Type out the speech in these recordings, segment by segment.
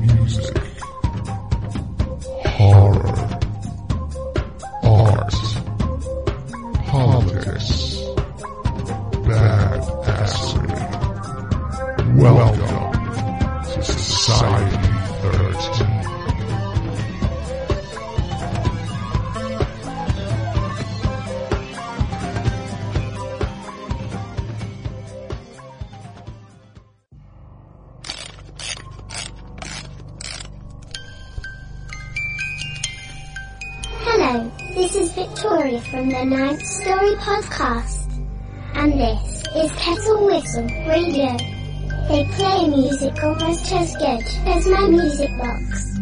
Music, horror, art, politics, badassery. Welcome to Society this is Victoria from the Ninth Story Podcast. And this is Kettle Whistle Radio. They play music almost as good as my music box.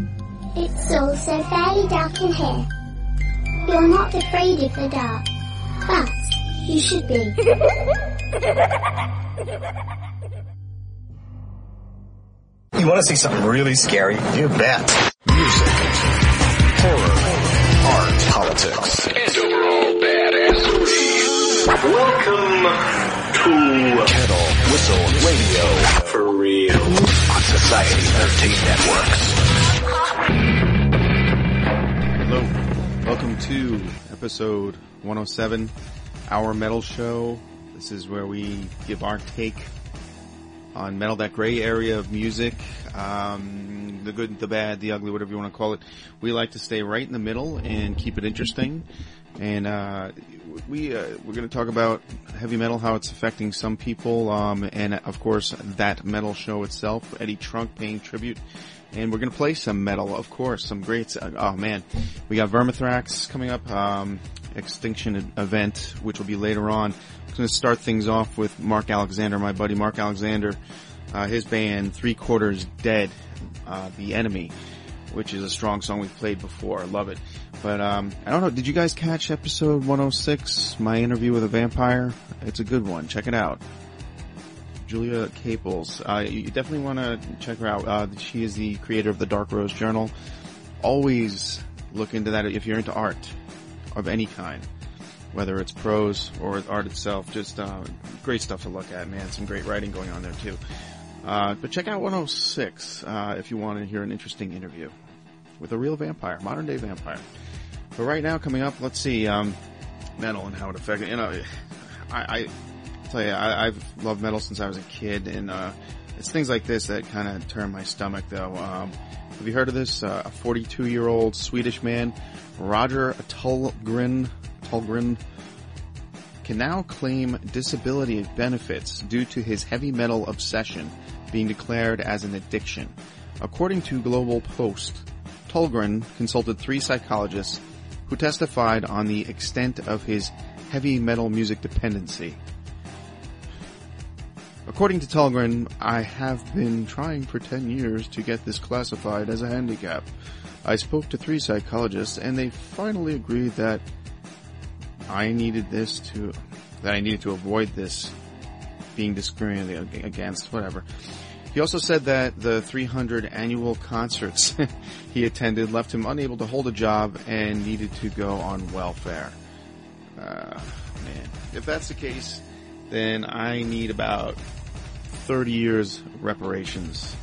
It's also fairly dark in here. You're not afraid of the dark, but you should be. You want to see something really scary? You bet. Music, horror, art, politics, and overall badassery. Welcome to Kettle Whistle Radio for real on Society 13 Networks. Hello. Welcome to episode 107, Our Metal Show. This is where we give our take on metal, that gray area of music, um, the good, the bad, the ugly, whatever you want to call it. We like to stay right in the middle and keep it interesting. And uh, we uh, we're going to talk about heavy metal, how it's affecting some people, um, and of course that metal show itself. Eddie Trunk paying tribute, and we're going to play some metal, of course, some greats. Uh, oh man, we got Vermithrax coming up, um, Extinction event, which will be later on. Going to start things off with Mark Alexander, my buddy Mark Alexander, uh, his band Three Quarters Dead, uh, The Enemy, which is a strong song we've played before. I love it. But um, I don't know. Did you guys catch episode 106, my interview with a vampire? It's a good one. Check it out. Julia Caples. Uh, you definitely want to check her out. Uh, she is the creator of the Dark Rose Journal. Always look into that if you're into art of any kind, whether it's prose or art itself. Just uh, great stuff to look at, man. Some great writing going on there too. Uh, but check out 106 uh, if you want to hear an interesting interview with a real vampire, modern day vampire. But right now, coming up, let's see, um, metal and how it affects. You know, I, I tell you, I, I've loved metal since I was a kid, and uh, it's things like this that kind of turn my stomach. Though, um, have you heard of this? Uh, a 42 year old Swedish man, Roger Tullgren, Tullgren, can now claim disability benefits due to his heavy metal obsession being declared as an addiction. According to Global Post, Tullgren consulted three psychologists who testified on the extent of his heavy metal music dependency. According to Tullgren, I have been trying for 10 years to get this classified as a handicap. I spoke to three psychologists and they finally agreed that I needed this to, that I needed to avoid this being discriminated against, whatever. He also said that the 300 annual concerts he attended left him unable to hold a job and needed to go on welfare. Uh, man, if that's the case, then I need about 30 years reparations.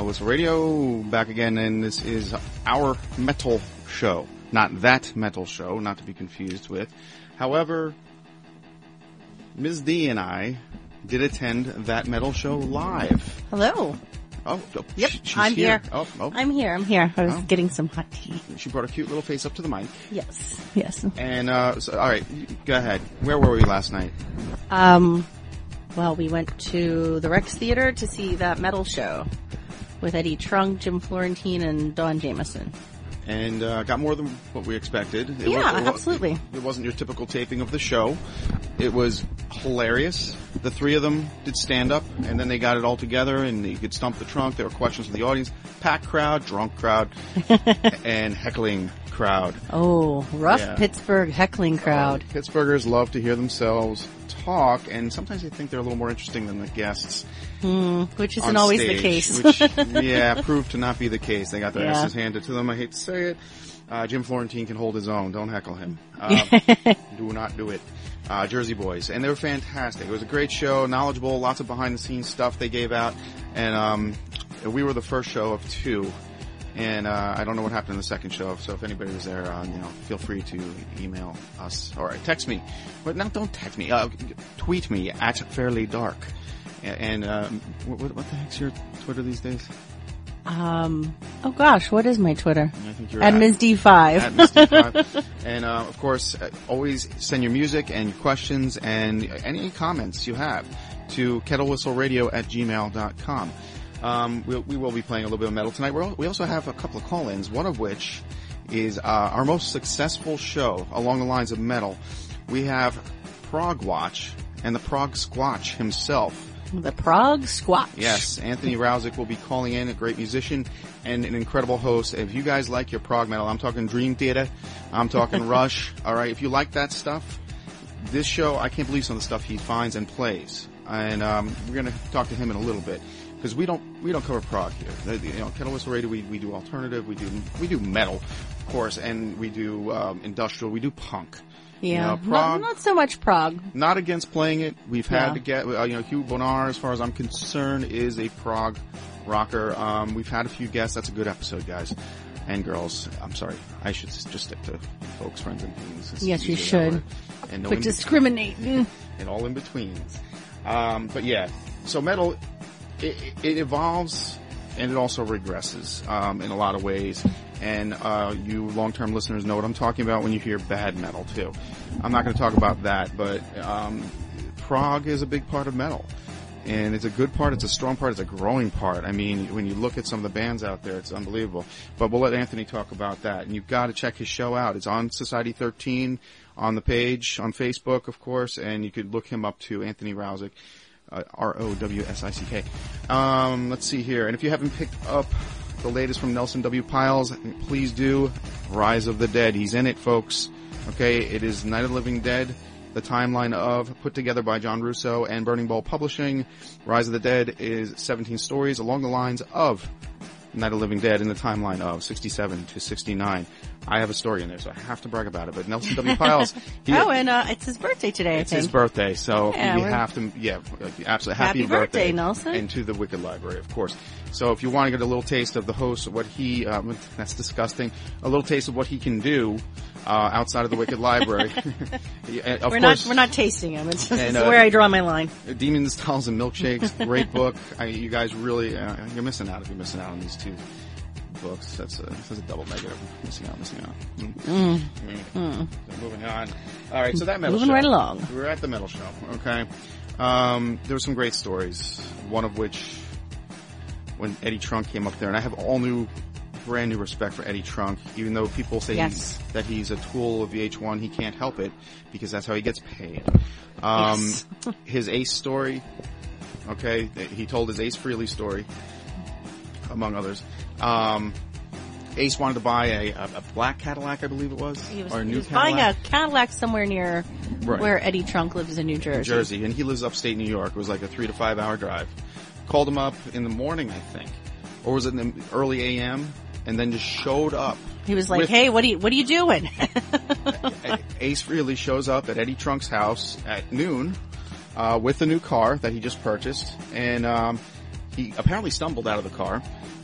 Whistle Radio. Back again, and this is our metal show. Not that metal show, not to be confused with. However, Ms. D and I did attend that metal show live. Hello. Oh, oh, Yep, I'm here. Oh, oh, I'm here. I'm here. I was Oh. getting some hot tea. she brought a cute little face up to the mic. Yes. Yes. And, uh, so, alright, go ahead. Where were we last night? Um. Well, we went to the Rex Theater to see that metal show with Eddie Trunk, Jim Florentine, and Don Jamieson. and uh, got more than what we expected. It Yeah, wa- it wa- absolutely. It wasn't your typical taping of the show. It was hilarious. The three of them did stand up, and then they got it all together, and you could stump the trunk. There were questions from the audience, packed crowd, drunk crowd, and heckling crowd. Oh, rough Yeah. Pittsburgh heckling crowd. Pittsburghers love to hear themselves talk, and sometimes they think they're a little more interesting than the guests. which isn't always the case. which, yeah, proved to not be the case. They got their Yeah. asses handed to them. I hate to say it. Uh, Jim Florentine can hold his own. Don't heckle him. Uh, do not do it. Uh, Jersey Boys, and they were fantastic. It was a great show, knowledgeable, lots of behind the scenes stuff they gave out, and um, we were the first show of two. And uh, I don't know what happened in the second show, so if anybody was there, uh, you know, feel free to email us or text me. But no, don't text me. Uh, tweet me at Fairly Dark. And um, what, what what the heck's your Twitter these days? um. Oh gosh, what is my Twitter? I think you're At Ms. D5. at Misty Five. and uh, of course, uh, always send your music and your questions and any comments you have to kettlewhistleradio at gmail.com. Um, we'll, we will be playing a little bit of metal tonight. We're, al- we also have a couple of call-ins, one of which is uh, our most successful show along the lines of metal. We have Prog Watch and the Prog Squatch himself. the Prog Squatch. Yes, Anthony Rowsick will be calling in, a great musician and an incredible host. If you guys like your prog metal, I'm talking Dream Theater, I'm talking Rush. All right, if you like that stuff, this show, I can't believe some of the stuff he finds and plays. And um, we're going to talk to him in a little bit because we don't we don't cover prog here. You know, Kettle Whistle Radio, we, we do alternative, we do we do metal, of course, and we do um, industrial, we do punk. You Yeah. know, Not, prog, not so much Prague. not against playing it. We've had Yeah. to get, uh, you know, Hugh Bonar, as far as I'm concerned, is a prog rocker. Um, we've had a few guests. That's a good episode, guys and girls. I'm sorry. I should just stick to folks, friends, and things. It's Yes, you should. And no Quit in- discriminating. and all in betweens. Um, but yeah, so metal, it, it evolves and it also regresses um, in a lot of ways. And uh, you long-term listeners know what I'm talking about when you hear bad metal too. I'm not going to talk about that, but um, prog is a big part of metal. And it's a good part, it's a strong part, it's a growing part. I mean, when you look at some of the bands out there, it's unbelievable. But we'll let Anthony talk about that. And you've got to check his show out. It's on Society 13 on the page, on Facebook, of course, and you could look him up to Anthony Rowsick, uh, R-O-W-S-I-C-K. Um, let's see here. And if you haven't picked up the latest from Nelson W. Pyles, please do. Rise of the Dead. He's in it, folks. Okay, it is Night of the Living Dead, the timeline of, put together by John Russo and Burning Bulb Publishing. Rise of the Dead is 17 stories along the lines of Night of the Living Dead in the timeline of 67 to 69. I have a story in there, so I have to brag about it. But Nelson W. Pyles, he, oh, and uh, it's his birthday today, it's I think. his birthday, so Yeah, we have to, yeah, absolutely. Happy, Happy birthday, Nelson. And to the Wicked Library, of course. So if you want to get a little taste of the host, what he, um, that's disgusting, a little taste of what he can do, uh, outside of the Wicked Library. Of we're course, not we're not tasting them. It's just And, uh, where I draw my line. Demons, Dolls, and Milkshakes, great book. I, you guys really, uh, you're missing out if you're missing out on these two books. That's a, that's a double negative. Missing out, missing out. Mm. Mm. So moving on. All right, so that metal Moving show. right along. We were at the metal show, okay? Um, there were some great stories. One of which, when Eddie Trunk came up there, and I have all new, brand new respect for Eddie Trunk, even though people say Yes. he's, that he's a tool of VH1, he can't help it, because that's how he gets paid. Um, Yes. his Ace story, okay, he told his Ace Frehley story, among others. Um, Ace wanted to buy a, a, a black Cadillac, I believe it was, He was, or a he new was Cadillac. buying a Cadillac somewhere near Right. where Eddie Trunk lives in New Jersey. Jersey, and he lives upstate New York. It was like a three to five hour drive. Called him up in the morning, I think, or was it in the early a.m. and then just showed up. He was like, with- "Hey, what are you what are you doing?" Ace really shows up at Eddie Trunk's house at noon uh, with the new car that he just purchased, and um, he apparently stumbled out of the car.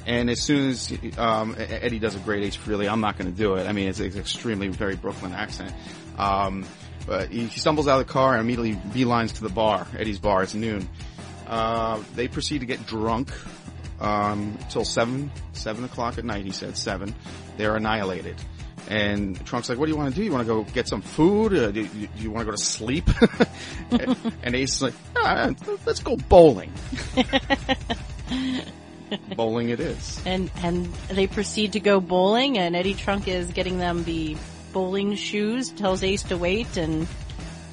And as soon as um, Eddie does a great Ace Frehley, I'm not going to do it. I mean, it's, it's extremely very Brooklyn accent. Um, but he, he stumbles out of the car and immediately beelines to the bar, Eddie's bar. It's noon. Uh, they proceed to get drunk um, till seven, seven o'clock at night. He said seven. They're annihilated. And Trunk's like, "What do you want to do? You want to go get some food? Uh, do, you, you want to go to sleep?" and, and Ace is like, ah, "Let's go bowling." bowling it is. And and they proceed to go bowling, and Eddie Trunk is getting them the bowling shoes. Tells Ace to wait, and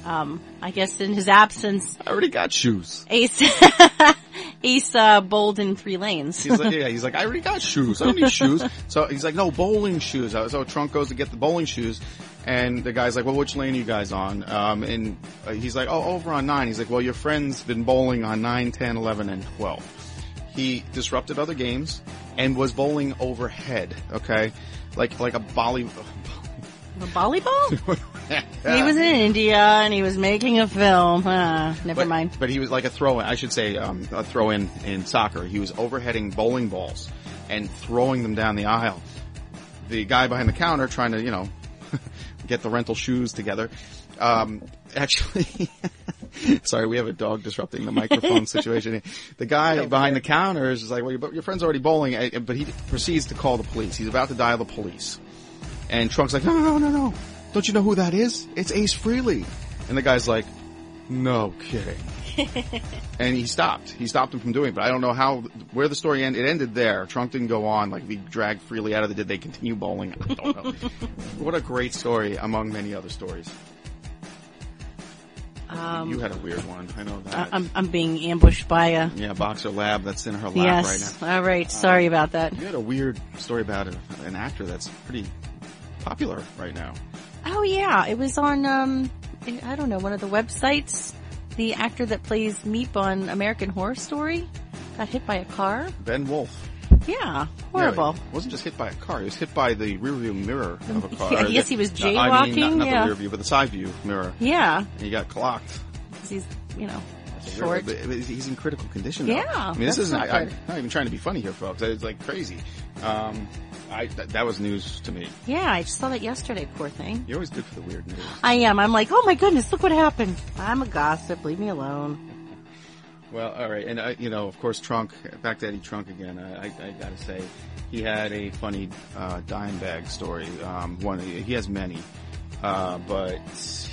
um, I guess in his absence, I already got shoes. Ace Ace uh, bowled in three lanes. He's like, yeah, he's like, I already got shoes. I don't need shoes. So he's like, no, bowling shoes. Uh, So Trunk goes to get the bowling shoes. And the guy's like, well, which lane are you guys on? Um, and uh, he's like, oh, over on nine. He's like, well, your friend's been bowling on nine, ten, eleven, and 12. He disrupted other games and was bowling overhead. Okay. Like, like a volley. A volleyball. He was in India and he was making a film. Uh, never but, mind. But he was like a throw in, I should say, um, a throw in in soccer. He was overheading bowling balls and throwing them down the aisle. The guy behind the counter trying to, you know, get the rental shoes together. Um, actually, sorry, we have a dog disrupting the microphone situation. The guy oh, behind the counter is like, well, your, your friend's already bowling, but he proceeds to call the police. He's about to dial the police. And Trunk's like, no, no, no, no. Don't you know who that is? It's Ace Frehley. And the guy's like, no kidding. and he stopped. He stopped him from doing it. But I don't know how, where the story ended. It ended there. Trunk didn't go on. Like, he dragged Frehley out of the, did they continue bowling? I don't know. what a great story among many other stories. Um, you had a weird one. I know that. I'm I'm being ambushed by a. yeah, Boxer Lab that's in her lap Yes. right now. All right. Sorry about that. You had a weird story about a, an actor that's pretty popular right now. Oh yeah, it was on um I don't know one of the websites. The actor that plays Meep on American Horror Story got hit by a car. Ben Woolf. Yeah, horrible. Yeah, he wasn't just hit by a car. He was hit by the rearview mirror of a car. Yeah, I guess he was No, I mean, not, not yeah. the rear view, but the side view mirror. Yeah, And he got clocked. 'cause he's you know short. He's in critical condition. Though. Yeah, I mean, this isn't. I, I'm not even trying to be funny here, folks. It's like crazy. Um, I that, that was news to me. Yeah, I just saw that yesterday. Poor thing. You're always good for the weird news. I am. I'm like, oh my goodness, look what happened. I'm a gossip. Leave me alone. Well, all right, and you know, of course, Trunk. Back to Eddie Trunk again. I, I, I got to say, he had a funny uh, Dimebag story. Um, one, he has many, uh, but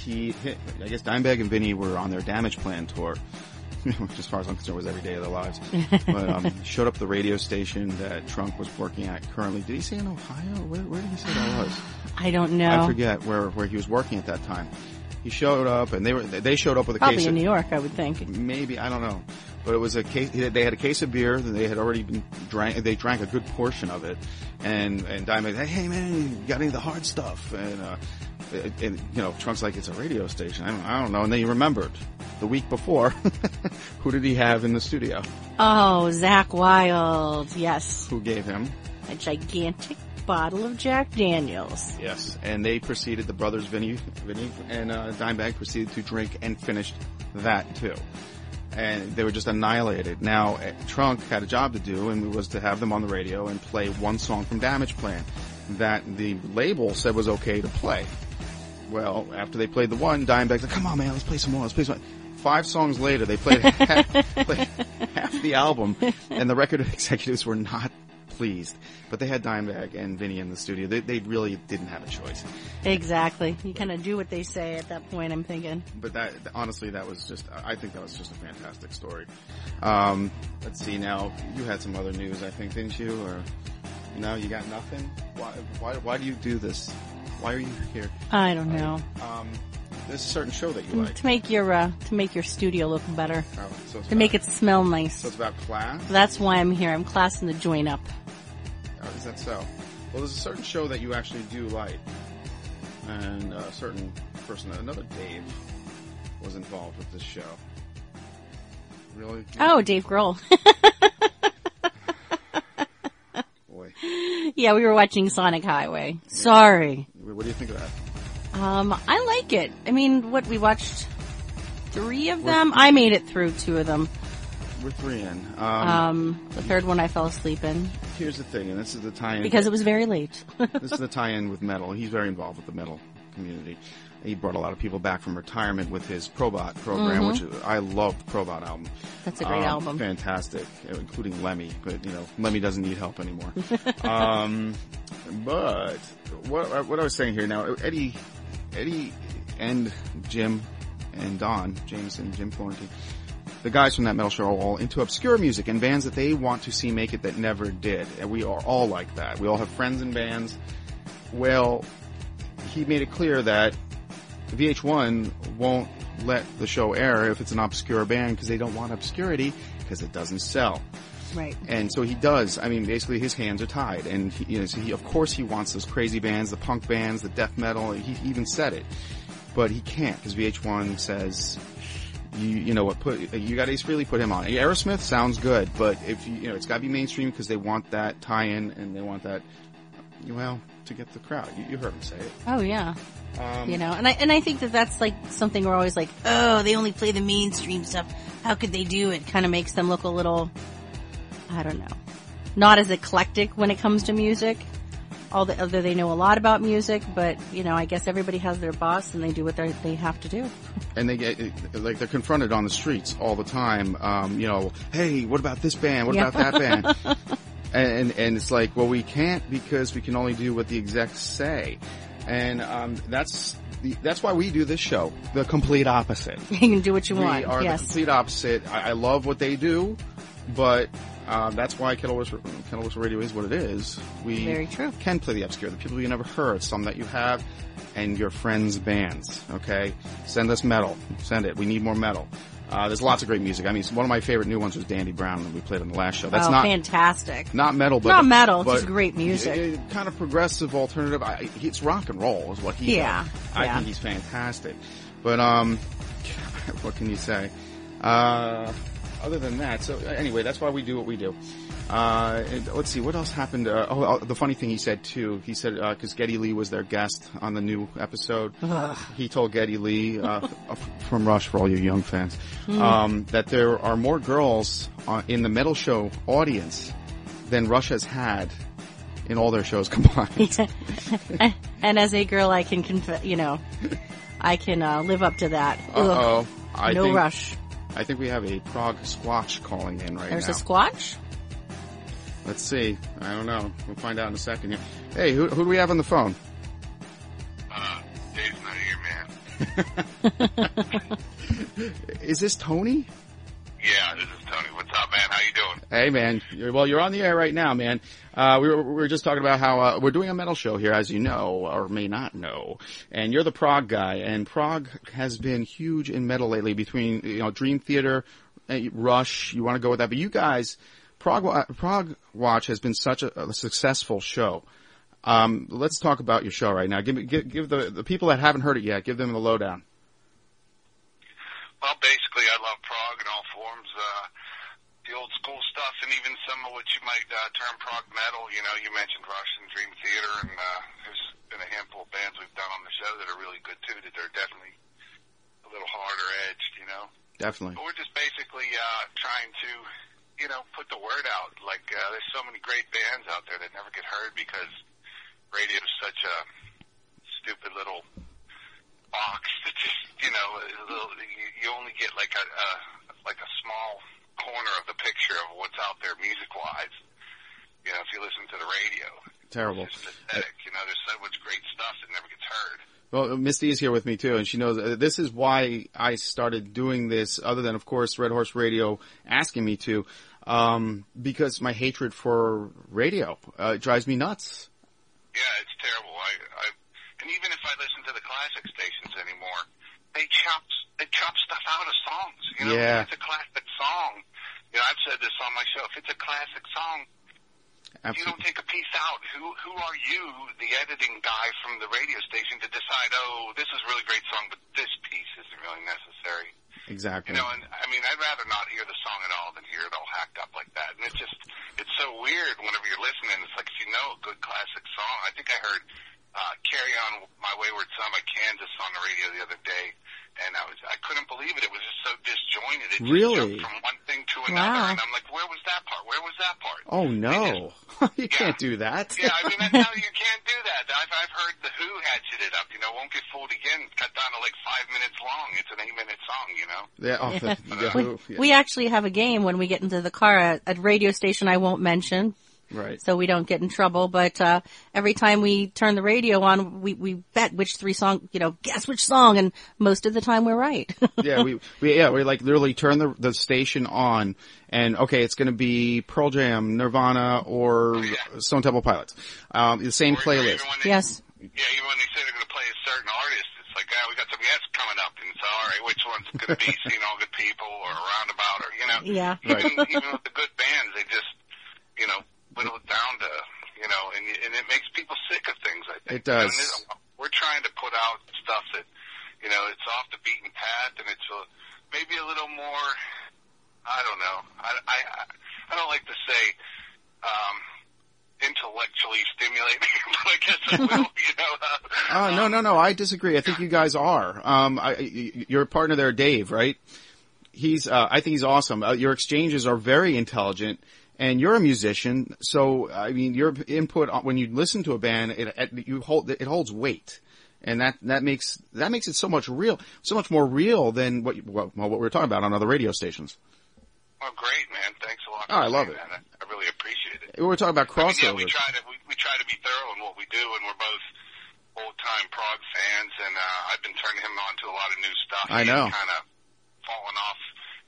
he, I guess, Dimebag and Vinny were on their Damage Plan tour. Which, as far as I'm concerned, was every day of their lives. but um, showed up the radio station that Trunk was working at currently. Did he say in Ohio? Where, where did he say that was? I don't know. I forget where where he was working at that time. He showed up, and they were they showed up with a Probably case in of, New York, I would think. maybe I don't know, but it was a case. They had a case of beer that they had already been drank. They drank a good portion of it, and and Diamond, hey, hey man, you got any of the hard stuff? And uh, and, and, you know, Trunk's like it's a radio station. I don't, I don't know. And then he remembered the week before, who did he have in the studio? Oh, Zakk Wylde. Yes, Who gave him? a gigantic bottle of Jack Daniels. Yes, and they proceeded. The brothers Vinny, Vinny and uh, Dimebag proceeded to drink and finished that too. And they were just annihilated. Now, eh, Trunk had a job to do, and was to have them on the radio and play one song from Damage Plan that the label said was okay to play. Well, after they played the one, Dimebag's like, "Come on, man, let's play some more. Let's play some." more." Five songs later, they played half, played half the album, and the record executives were not pleased. But they had Dimebag and Vinny in the studio. They, they really didn't have a choice. Exactly. You kind of do what they say at that point. I'm thinking. But that honestly, that was just. I think that was just a fantastic story. Um, let's see. Now you had some other news, I think, didn't you? Or no, you got nothing. Why? Why? Why do you do this? Why are you here? I don't know. Um, there's a certain show that you like. To make your uh, to make your studio look better, Oh, so to make it smell So nice. it's about class. That's why I'm here. I'm classing the joint up. Oh, is that so? Well, there's a certain show that you actually do like, and a certain person, another Dave, was involved with this show. Really? Oh, Dave Grohl. boy. yeah, we were watching Sonic Highway. Sorry. What do you think of that? Um, I like it. I mean, what we watched three of them. I made it through two of them. We're three in. Um, Um, the third one I fell asleep in here's the thing, and this is the tie-in. because it was very late. this is the tie-in with metal. He's very involved with the metal community. He brought a lot of people back from retirement with his Probot program, which I love Probot album. Mm-hmm. That's a great Um, album. Fantastic, including Lemmy, but you know, Lemmy doesn't need help anymore. um, but what, what I was saying here now, Eddie, Eddie and Jim and Don, James and Jim Florentine, the guys from that metal show are all into obscure music and bands that they want to see make it that never did. And we are all like that. We all have friends in bands. Well, he made it clear that VH1 won't let the show air if it's an obscure band because they don't want obscurity because it doesn't sell. Right. And so he does. I mean, basically his hands are tied, and he, you know, so he, of course, he wants those crazy bands, the punk bands, the death metal. He even said it, but he can't because VH1 says, you, you know what, put you got Ace Frehley, put him on. Aerosmith sounds good, but if you, you know, it's got to be mainstream because they want that tie-in and they want that, well, to get the crowd. You, you heard him say it. Oh yeah. Um, You know, and I and I think that that's like something we're always like, oh, they only play the mainstream stuff. How could they do it? Kind of makes them look a little, I don't know, not as eclectic when it comes to music. Although although they know a lot about music, but you know, I guess everybody has their boss and they do what they have to do. and they get like they're confronted on the streets all the time. Um, you know, hey, what about this band? What Yeah. about that band? and and it's like, well, we can't because we can only do what the execs say, and um, that's the, that's why we do this show. The complete opposite. You can do what you we want. are the yes. complete opposite. I, I love what they do, but. Um, that's why Kettle Whistle, Kettle Whistle Radio is what it is. We Very true. can play the obscure, the people you never heard, some that you have, and your friends' bands. Okay, send us metal. Send it. We need more metal. Uh, there's lots of great music. I mean, one of my favorite new ones was Dandy Brown that we played on the last show. That's oh, not fantastic. not metal, but Not metal, it's but just great music. it- it kind of progressive alternative. I, it's rock and roll is what he. Yeah, does. I yeah. think he's fantastic. But um, what can you say? Uh, other than that, so anyway, that's why we do what we do. Uh, let's see, what else happened? Uh, oh, oh, the funny thing he said too, he said, uh 'cause cause Geddy Lee was their guest on the new episode. He told Geddy Lee, uh, from Rush for all you young fans, Hmm. um, that there are more girls uh, in the metal show audience than Rush has had in all their shows combined. and as a girl, I can conf- you know, I can uh, live up to that. Uh Ugh. oh. No think, rush. I think we have a Prog Squatch calling in right There's now. There's a squatch. Let's see. I don't know. We'll find out in a second here. Hey, who, who do we have on the phone? Uh, Dave's not here, man. Is this Tony? Yeah, this is Tony. What's up, man? How you doing? Hey, man. You're, well, you're on the air right now, man. Uh, we were, we were just talking about how, uh, we're doing a metal show here, as you know, or may not know. And you're the prog guy, and Prog has been huge in metal lately between, you know, Dream Theater, uh, Rush, you want to go with that, but you guys, Prog, Wa- Prog Watch has been such a, a successful show. Um, let's talk about your show right now. Give me, give, give the, the people that haven't heard it yet, give them the lowdown. Well, basically, I love prog in all forms. Uh, the old school stuff, and even some of what you might uh, term prog metal. You know, you mentioned Rush and Dream Theater, and uh, there's been a handful of bands we've done on the show that are really good too. That they're definitely a little harder edged. You know. Definitely. But we're just basically uh, trying to, you know, put the word out. Like uh, there's so many great bands out there that never get heard because radio is such a stupid little box that just, you know, a little, you, you only get like a, a like a small corner of the picture of what's out there music wise. You know, if you listen to the radio, Terrible. it's pathetic. You know, there's so much great stuff that never gets heard. Well, Misty is here with me too, and she knows uh, this is why I started doing this. Other than, of course, Red Horse Radio asking me to, um, because my hatred for radio uh, drives me nuts. Yeah, it's terrible. I, I, and even if I listen to the classic stations anymore, they chop, they chop stuff out of songs. You know, Yeah. it's a classic song. You know, I've said this on my show. If it's a classic song, if you don't take a piece out. Who, who are you, the editing guy from the radio station, to decide? Oh, this is a really great song, but this piece isn't really necessary. Exactly. You know, and I mean, I'd rather not hear the song at all than hear it all hacked up like that. And it's just, it's so weird whenever you're listening. It's like if you know a good classic song. I think I heard uh, "Carry On My Wayward Son" by Kansas on the radio the other day, and I was I couldn't believe it. It was just so disjointed. It just Really? jumped from one thing to another, Wow. and I'm like, "Where was that part? Where was that part?" Oh no, you can't do that. Yeah, I mean, that's how you can't do that. I've, I've heard the Who hatchet it up, you know, won't get fooled again, cut down to like five minutes long. It's an eight minute song, you know? Yeah, oh, the, the We, Who, yeah. we actually have a game when we get into the car at a radio station I won't mention, right. so we don't get in trouble. But uh, every time we turn the radio on, we we bet which three song, you know, guess which song, and most of the time we're right. yeah, we, we yeah we like literally turn the the station on, and okay, it's going to be Pearl Jam, Nirvana, or Stone Temple Pilots. Um, the same Or- or playlist. even when they- yes. Yeah, even when they say they're going to play a certain artist, it's like, ah, we got some yes coming up, and so, all right, which one's going to be Seen All Good People or Roundabout or, you know? Yeah. Right. Even, even with the good bands, they just, you know, whittle it down to, you know, and, and it makes people sick of things, I think It does. And we're trying to put out stuff that, you know, it's off the beaten path and it's a, maybe a little more, I don't know. I, I, I don't like to say, um, intellectually stimulating, but I guess I will, you know. Uh, Oh no no no! I disagree. I think you guys are. Um, I, your partner there, Dave, right? He's. Uh, I think he's awesome. Uh, your exchanges are very intelligent, and you're a musician. So I mean, your input when you listen to a band, it, you hold it holds weight, and that that makes that makes it so much real, so much more real than what you, well, what we're talking about on other radio stations. Well, great, man. Thanks a lot. Oh, I love it. I, really appreciate it. We were talking about I mean, yeah, we try to we, we try to be thorough in what we do, and we're both old time prog fans. And uh, I've been turning him on to a lot of new stuff. I know. Kind of falling off,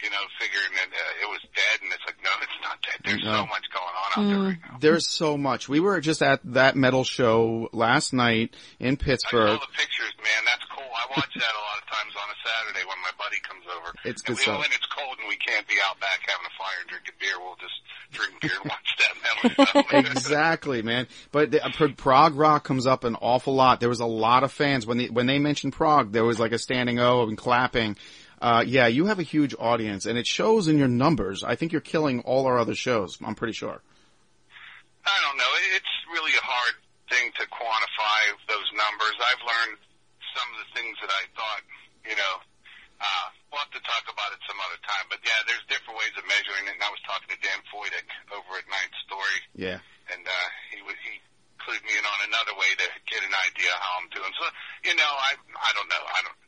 you know, figuring that uh, it was dead, and it's like, no, it's not dead. There's No. so much going on out there right now. There's so much. We were just at that metal show last night in I Pittsburgh. saw the pictures, man. That's cool. I watch that a lot of times on a Saturday when my buddy comes over. It's and good we, stuff. When it's cold and we can't be out back having a fire and drinking beer, we'll just drink beer and watch that metal stuff. exactly, man. But the, uh, prog rock comes up an awful lot. There was a lot of fans when they when they mentioned prog. There was like a standing O and clapping. Uh, yeah, you have a huge audience, and it shows in your numbers. I think you're killing all our other shows. I'm pretty sure. I don't know. It's really a hard thing to quantify those numbers. I've learned some of the things that I thought, you know, uh, we'll have to talk about it some other time. But yeah, there's different ways of measuring it. And I was talking to Dan Foytik over at Ninth Story, Yeah. and uh, he was he clued me in on another way to get an idea how I'm doing. So you know, I I don't know. I don't.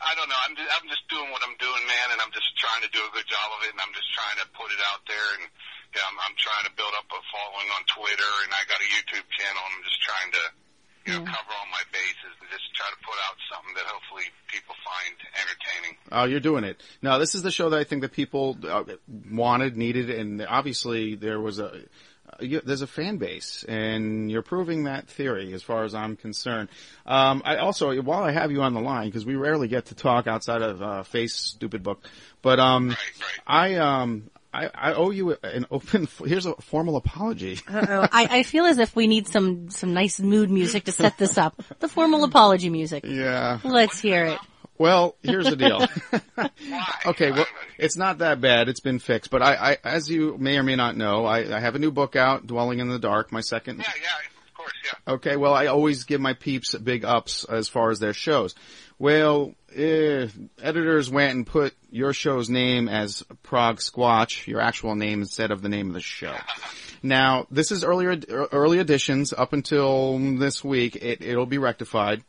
I don't know. I'm just, I'm just doing what I'm doing, man, and I'm just trying to do a good job of it, and I'm just trying to put it out there, and yeah, I'm, I'm trying to build up a following on Twitter, and I got a YouTube channel. and I'm just trying to, you know, cover all my bases and just try to put out something that hopefully people find entertaining. Oh, you're doing it. No, this is the show that I think that people uh, wanted, needed, and obviously there was a you, there's a fan base, and you're proving that theory as far as I'm concerned. Um, I also, while I have you on the line, because we rarely get to talk outside of uh, Face Stupid Book, but um, Right, right. I um. I, I owe you an open. Here's a formal apology. I, I feel as if we need some some nice mood music to set this up. The formal apology music. Yeah. Let's hear it. Well, here's the deal. Okay, well, it's not that bad. It's been fixed. But I, I as you may or may not know, I, I have a new book out, Dwelling in the Dark, my second. Yeah, yeah, of course, yeah. Okay, well, I always give my peeps big ups as far as their shows. Well, eh, editors went and put your show's name as Prog Squatch, your actual name instead of the name of the show. Now, this is earlier, early editions up until this week. It, it'll be rectified.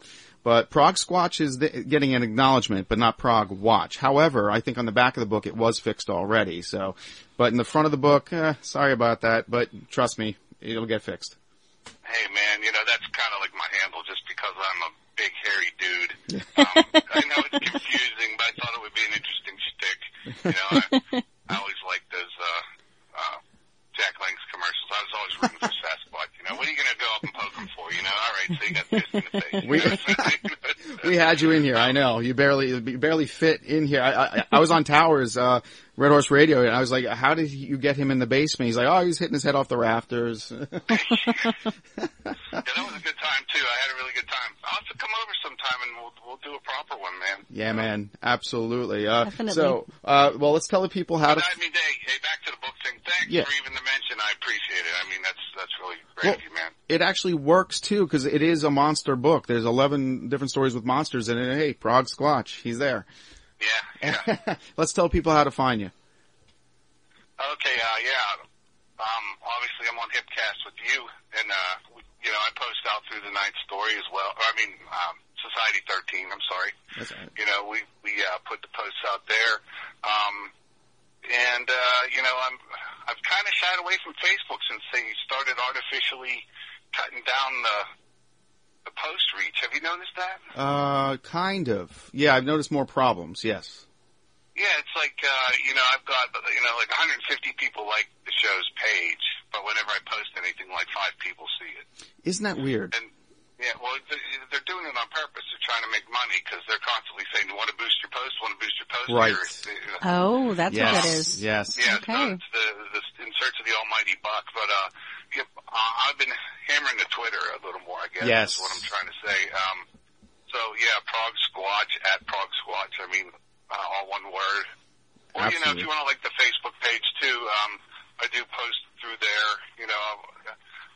But Prog Squatch is th- getting an acknowledgement, but not Prog Watch. However, I think on the back of the book it was fixed already. So, but in the front of the book, eh, sorry about that. But trust me, it'll get fixed. Hey man, you know that's kind of like my handle, just because I'm a big hairy dude. Um, I know it's confusing, but I thought it would be an interesting shtick. You know, I, I always like those uh, uh, Jack Link's commercials. I was always rooting for Sasquatch. You know, what are you going to go up and poke him for? You know, all right, so you got this in the face. We- We had you in here. I know you barely you barely fit in here. I, I, I was on Towers, uh, Red Horse Radio, and I was like, "How did you get him in the basement?" He's like, "Oh, he's hitting his head off the rafters." Yeah, that was a good time too. I had a really good time. I'll have to come over sometime and we'll we'll do a proper one, man. yeah, man, absolutely. Uh, Definitely. So, uh, well, let's tell the people how to. But I mean, hey, hey, back to the book thing. Thanks Yeah. for even the mention. I appreciate it. I mean, that's that's really great Well- of you, man. It actually works too because it is a monster book. There's 11 different stories with monsters in it. Hey, Prog Squatch, he's there. Yeah, yeah. Let's tell people how to find you. Okay, uh, yeah. Um, obviously, I'm on Hipcast with you, and uh, you know, I post out through the Ninth Story as well. I mean, um, Society 13. I'm sorry. That's right. You know, we we uh, put the posts out there, um, and uh, you know, I'm I've kind of shied away from Facebook since they started artificially cutting down the the post reach. Have you noticed that? Uh, kind of. Yeah, I've noticed more problems. Yes. Yeah, it's like uh, you know I've got you know like 150 people like the show's page, but whenever I post anything, like five people see it. Isn't that weird? And yeah, well, they're doing it on purpose. They're trying to make money because they're constantly saying, want to boost your post? Want to boost your post?" Right. Here. You know, Oh, that's yes. what that is. Yes. Yeah, Okay. so it's the, the in search of the almighty buck. But uh, yep, uh, I've been hammering the Twitter a little more. I guess Yes. is what I'm trying to say. Um, so yeah, Prog Squatch at Prog Squatch. I mean, uh, all one word. Or you know, if you want to like the Facebook page too, um, I do post through there. You know,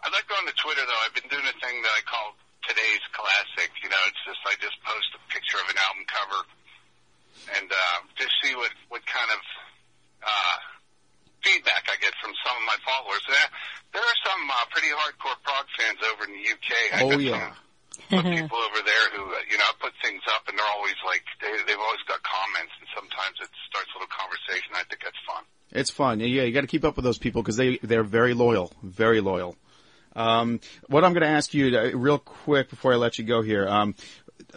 I like going to Twitter though. I've been doing a thing that I call today's classic. You know, it's just I just post a picture of an album cover and uh, just see what what kind of uh, feedback I get from some of my followers. There, there are some uh, pretty hardcore prog fans over in the UK. I Oh yeah. some, some people over there who, uh, you know, I put things up and they're always like, they, they've always got comments and sometimes it starts a little conversation. I think that's fun. It's fun. Yeah, you got to keep up with those people because they they're very loyal, very loyal. Um, what I'm going to ask you uh, real quick before I let you go here, um,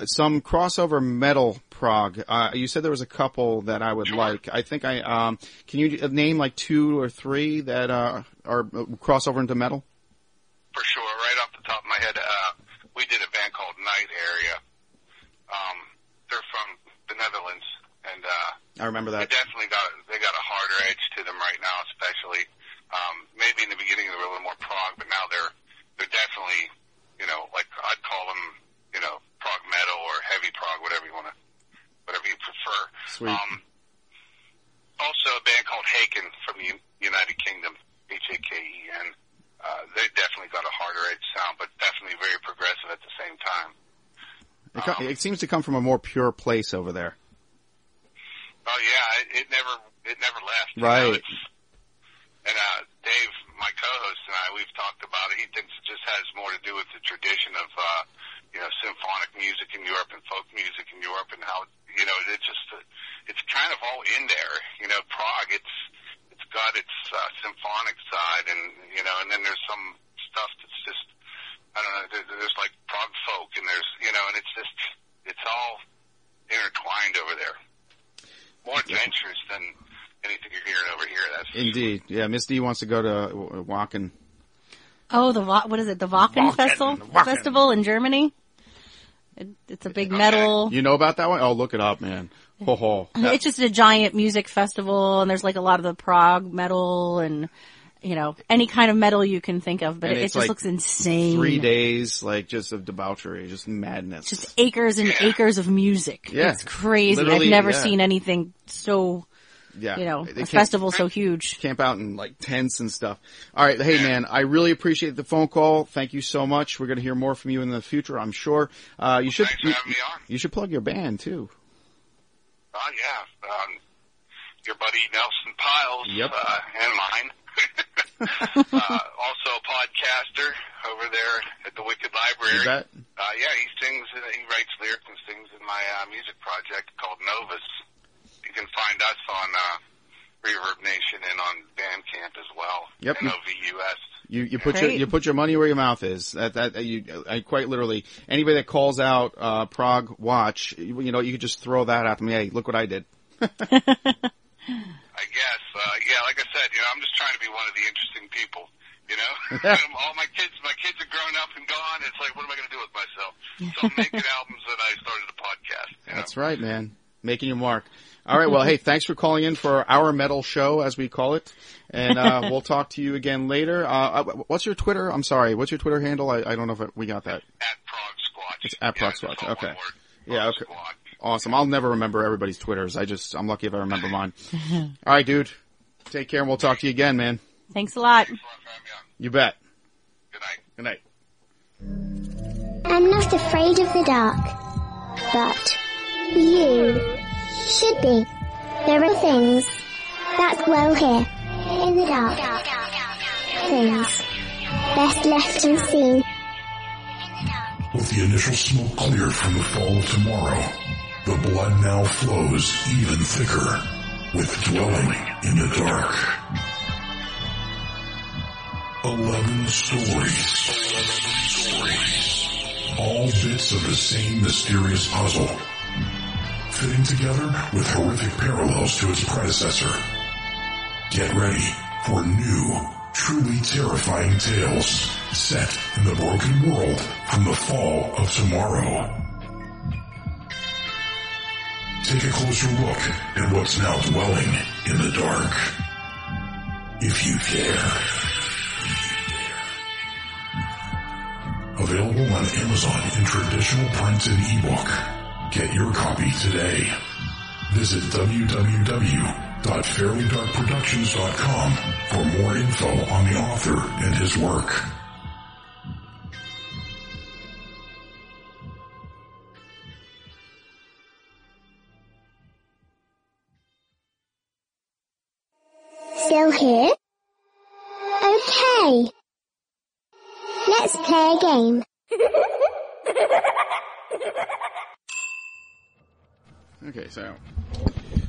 some crossover metal prog. Uh, you said there was a couple that I would like. I think I um, can you name like two or three that uh, are uh, crossover into metal? For sure. Right off the top of my head, uh, we did a band called Knight Area. Um, they're from the Netherlands and, uh, I remember They that. definitely got they got a harder edge to them right now, especially. Um, maybe in the beginning they were a little more prog, but now they're they're definitely you know like I'd call them you know prog metal or heavy prog, whatever you want to whatever you prefer. Sweet. Um, also a band called Haken from the United Kingdom, H A K E N. Uh, they definitely got a harder edge sound, but definitely very progressive at the same time. It, co- it seems to come from a more pure place over there. Oh yeah, it, it never it never left. Right. and uh, Dave, my co-host, and I, we've talked about it. He thinks it just has more to do with the tradition of uh, you know symphonic music in Europe and folk music in Europe, and how you know it's just uh, it's kind of all in there. You know, Prog, it's it's got its uh, symphonic side, and you know, and then there's some stuff that's just I don't know. There, there's like prog folk, and there's you know, and it's just it's all intertwined over there. More adventurous than anything you're hearing over here. That's for Indeed. Yeah, Miss D wants to go to uh, Wacken. Oh, the Wa- what is it? The Wacken Wacken, Festival Wacken. Festival in Germany. It, it's a big metal. You know about that one? Oh, look it up, man. Ho ho. It's just a giant music festival, and there's like a lot of the prog metal and you know any kind of metal you can think of. But And it just like looks insane. Three days, like just of debauchery, just madness. just acres and acres of music. Yeah. It's crazy. Literally, I've never yeah. seen anything so, yeah, you know, They a festival so huge. Camp out in like tents and stuff. All right, hey man, I really appreciate the phone call. Thank you so much. We're gonna hear more from you in the future, I'm sure. Uh, you should you, me on. you should plug your band too. Oh yeah, um, your buddy Nelson Pyles Yep. uh, and mine. uh, also a podcaster over there at the Wicked Library. You bet. Uh, yeah, he sings. Uh, he writes lyrics and sings in my uh, music project called Novus. You can find us on uh, Reverb Nation and on Bandcamp as well. Yep. N O V U S. You you put your you put your money where your mouth is. That that you I quite literally anybody that calls out uh Prog Watch, you, you know, you could just throw that at them. Hey, look what I did. I guess. Uh, yeah, like I said, you know, I'm just trying to be one of the interesting people. You know, all my kids, my kids are grown up and gone. It's like, what am I going to do with myself? So I'm making albums, and I started a podcast. You know? That's right, man. Making your mark. All right. Well, hey, thanks for calling in for our metal show, as we call it, and uh, we'll talk to you again later. Uh, uh, what's your Twitter? I'm sorry. What's your Twitter handle? I, I don't know if we got that. At Prog Squatch. It's at Prog yeah, Squatch. Okay. Yeah, okay. Squatch. Awesome. I'll never remember everybody's Twitters. I just I'm lucky if I remember mine. All right, dude. Take care, and we'll talk to you again, man. Thanks a lot. Thanks a lot for having me on. You bet. Good night. Good night. I'm not afraid of the dark, but you should be. There are things that dwell here in the dark. Things best left unseen. With the initial smoke cleared from the fall of tomorrow, the blood now flows even thicker with dwelling in the dark. Eleven stories. All bits of the same mysterious puzzle. Fitting together with horrific parallels to its predecessor. Get ready for new, truly terrifying tales set in the broken world from the fall of tomorrow. Take a closer look at what's now dwelling in the dark. If you dare. Available on Amazon in traditional print and ebook. Get your copy today. Visit www.fairlydarkproductions.com for more info on the author and his work. Still here? Okay. Let's play a game. Okay, so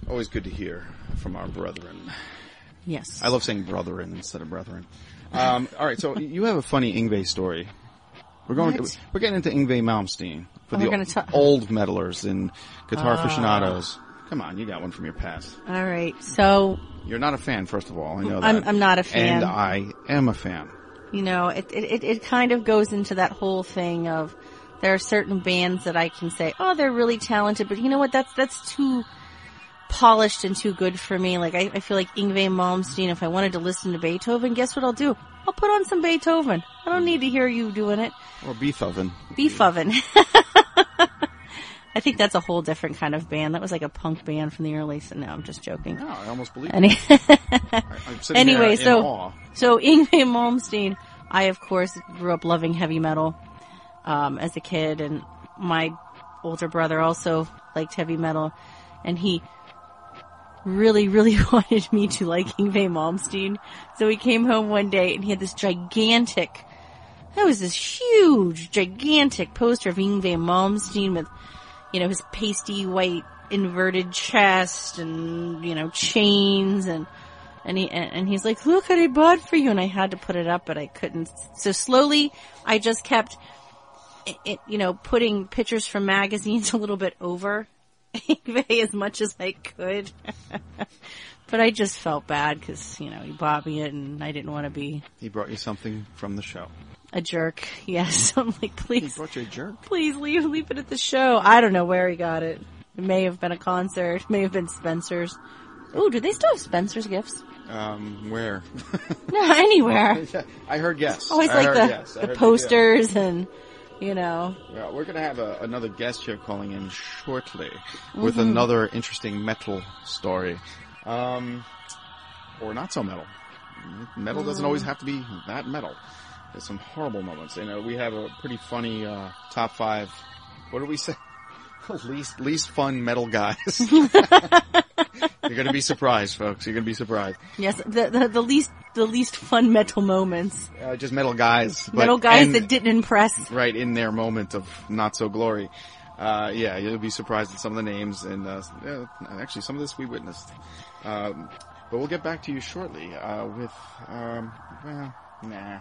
always good to hear from our brethren. Yes. I love saying brethren instead of brethren. Um, all right, so you have a funny Yngwie story. We're going. What? we're getting into Yngwie Malmsteen for Oh, the we're gonna ta- old meddlers and guitar Ah. aficionados. Come on, you got one from your past. All right. So, You're not a fan, first of all. I know that. I'm- I'm not a fan. and I am a fan. you know, it, it, it kind of goes into that whole thing of there are certain bands that I can say, oh, they're really talented, but you know what? That's, that's too polished and too good for me. Like, I, I feel like Yngwie Malmsteen, if I wanted to listen to Beethoven, guess what I'll do? I'll put on some Beethoven. I don't need to hear you doing it. Or beef oven. Beef oven. I think that's a whole different kind of band. That was like a punk band from the early, so no, I'm just joking. No, I almost believe. Any- anyway, so awe. so Yngwie Malmsteen, I of course grew up loving heavy metal um, as a kid, and my older brother also liked heavy metal, and he really, really wanted me to like Yngwie Malmsteen. So he came home one day and he had this gigantic, that was this huge, gigantic poster of Yngwie Malmsteen with, you know, his pasty white inverted chest and, you know, chains and, and he, and he's like, look what I bought for you. And I had to put it up, but I couldn't. So slowly I just kept, it, it, you know, putting pictures from magazines a little bit over Yngwie as much as I could. but I just felt bad because, you know, he bought me it and I didn't want to be He brought you something from the show. a jerk. Yes. I'm like, please. He brought you a jerk. please leave, leave it at the show. I don't know where he got it. It may have been a concert, may have been Spencer's. Oh, do they still have Spencer's gifts? Um, where? No, anywhere. I heard yes. Always I like the, yes. The posters and, you know, Yeah, we're gonna have a, another guest here calling in shortly with Mm-hmm. another interesting metal story, um, or not so metal. Metal doesn't always have to be that metal. There's some horrible moments. You know, we have a pretty funny uh, top five. What do we say? least least fun metal guys. You're gonna be surprised, folks. You're gonna be surprised. yes, the, the, the least, the least fun metal moments. Uh, just metal guys. But, metal guys and, that didn't impress. Right, in their moment of not so glory. Uh, yeah, you'll be surprised at some of the names and, uh, actually some of this we witnessed. Um, but we'll get back to you shortly, uh, with, um, well, nah.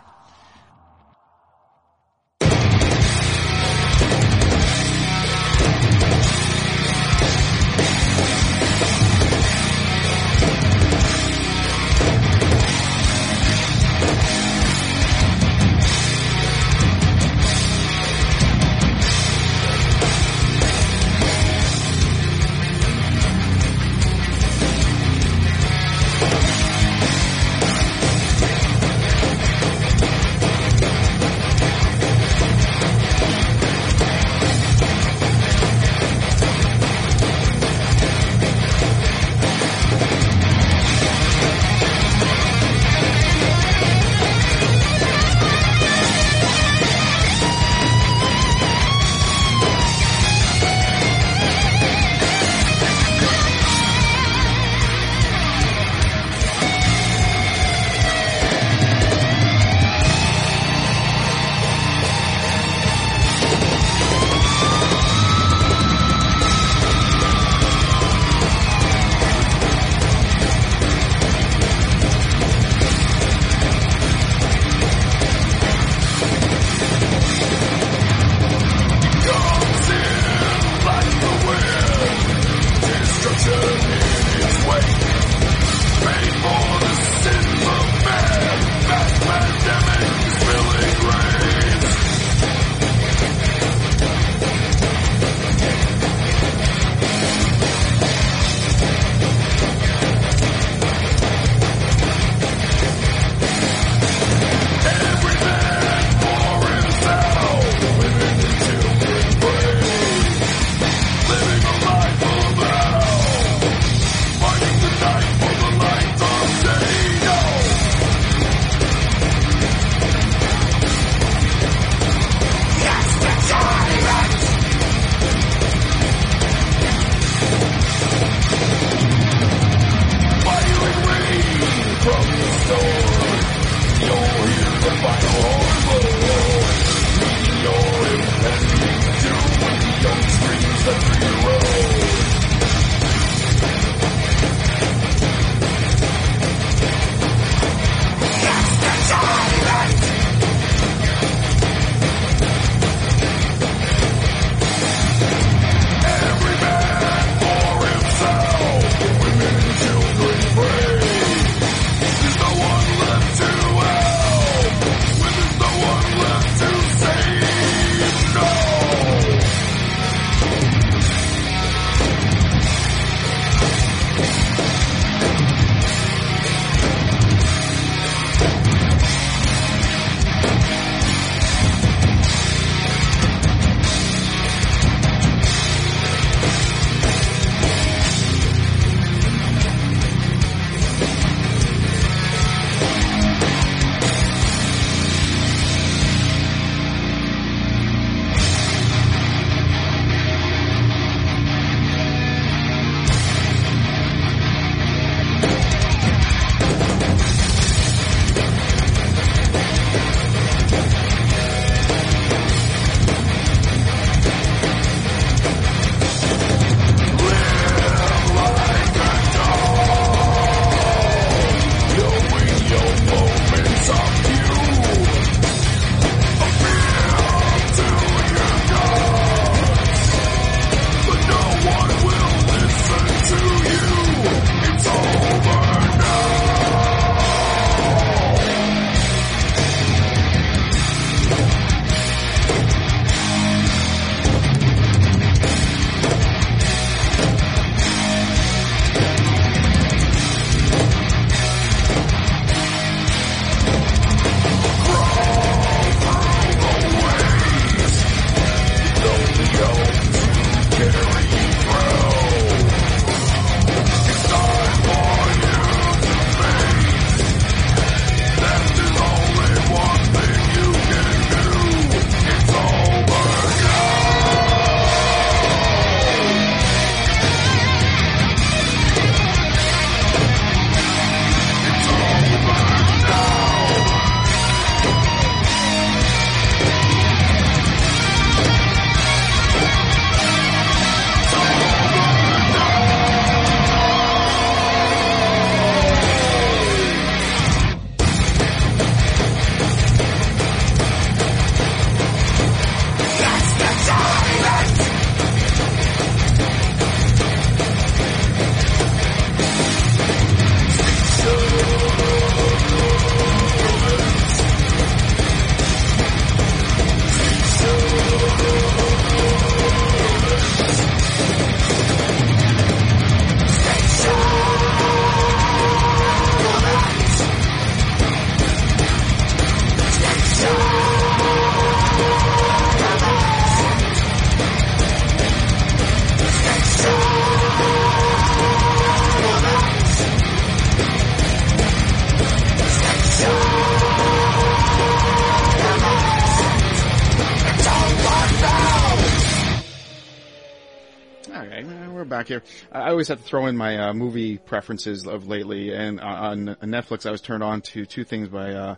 Always have to throw in my uh, movie preferences of lately, and uh, on Netflix I was turned on to two things by uh,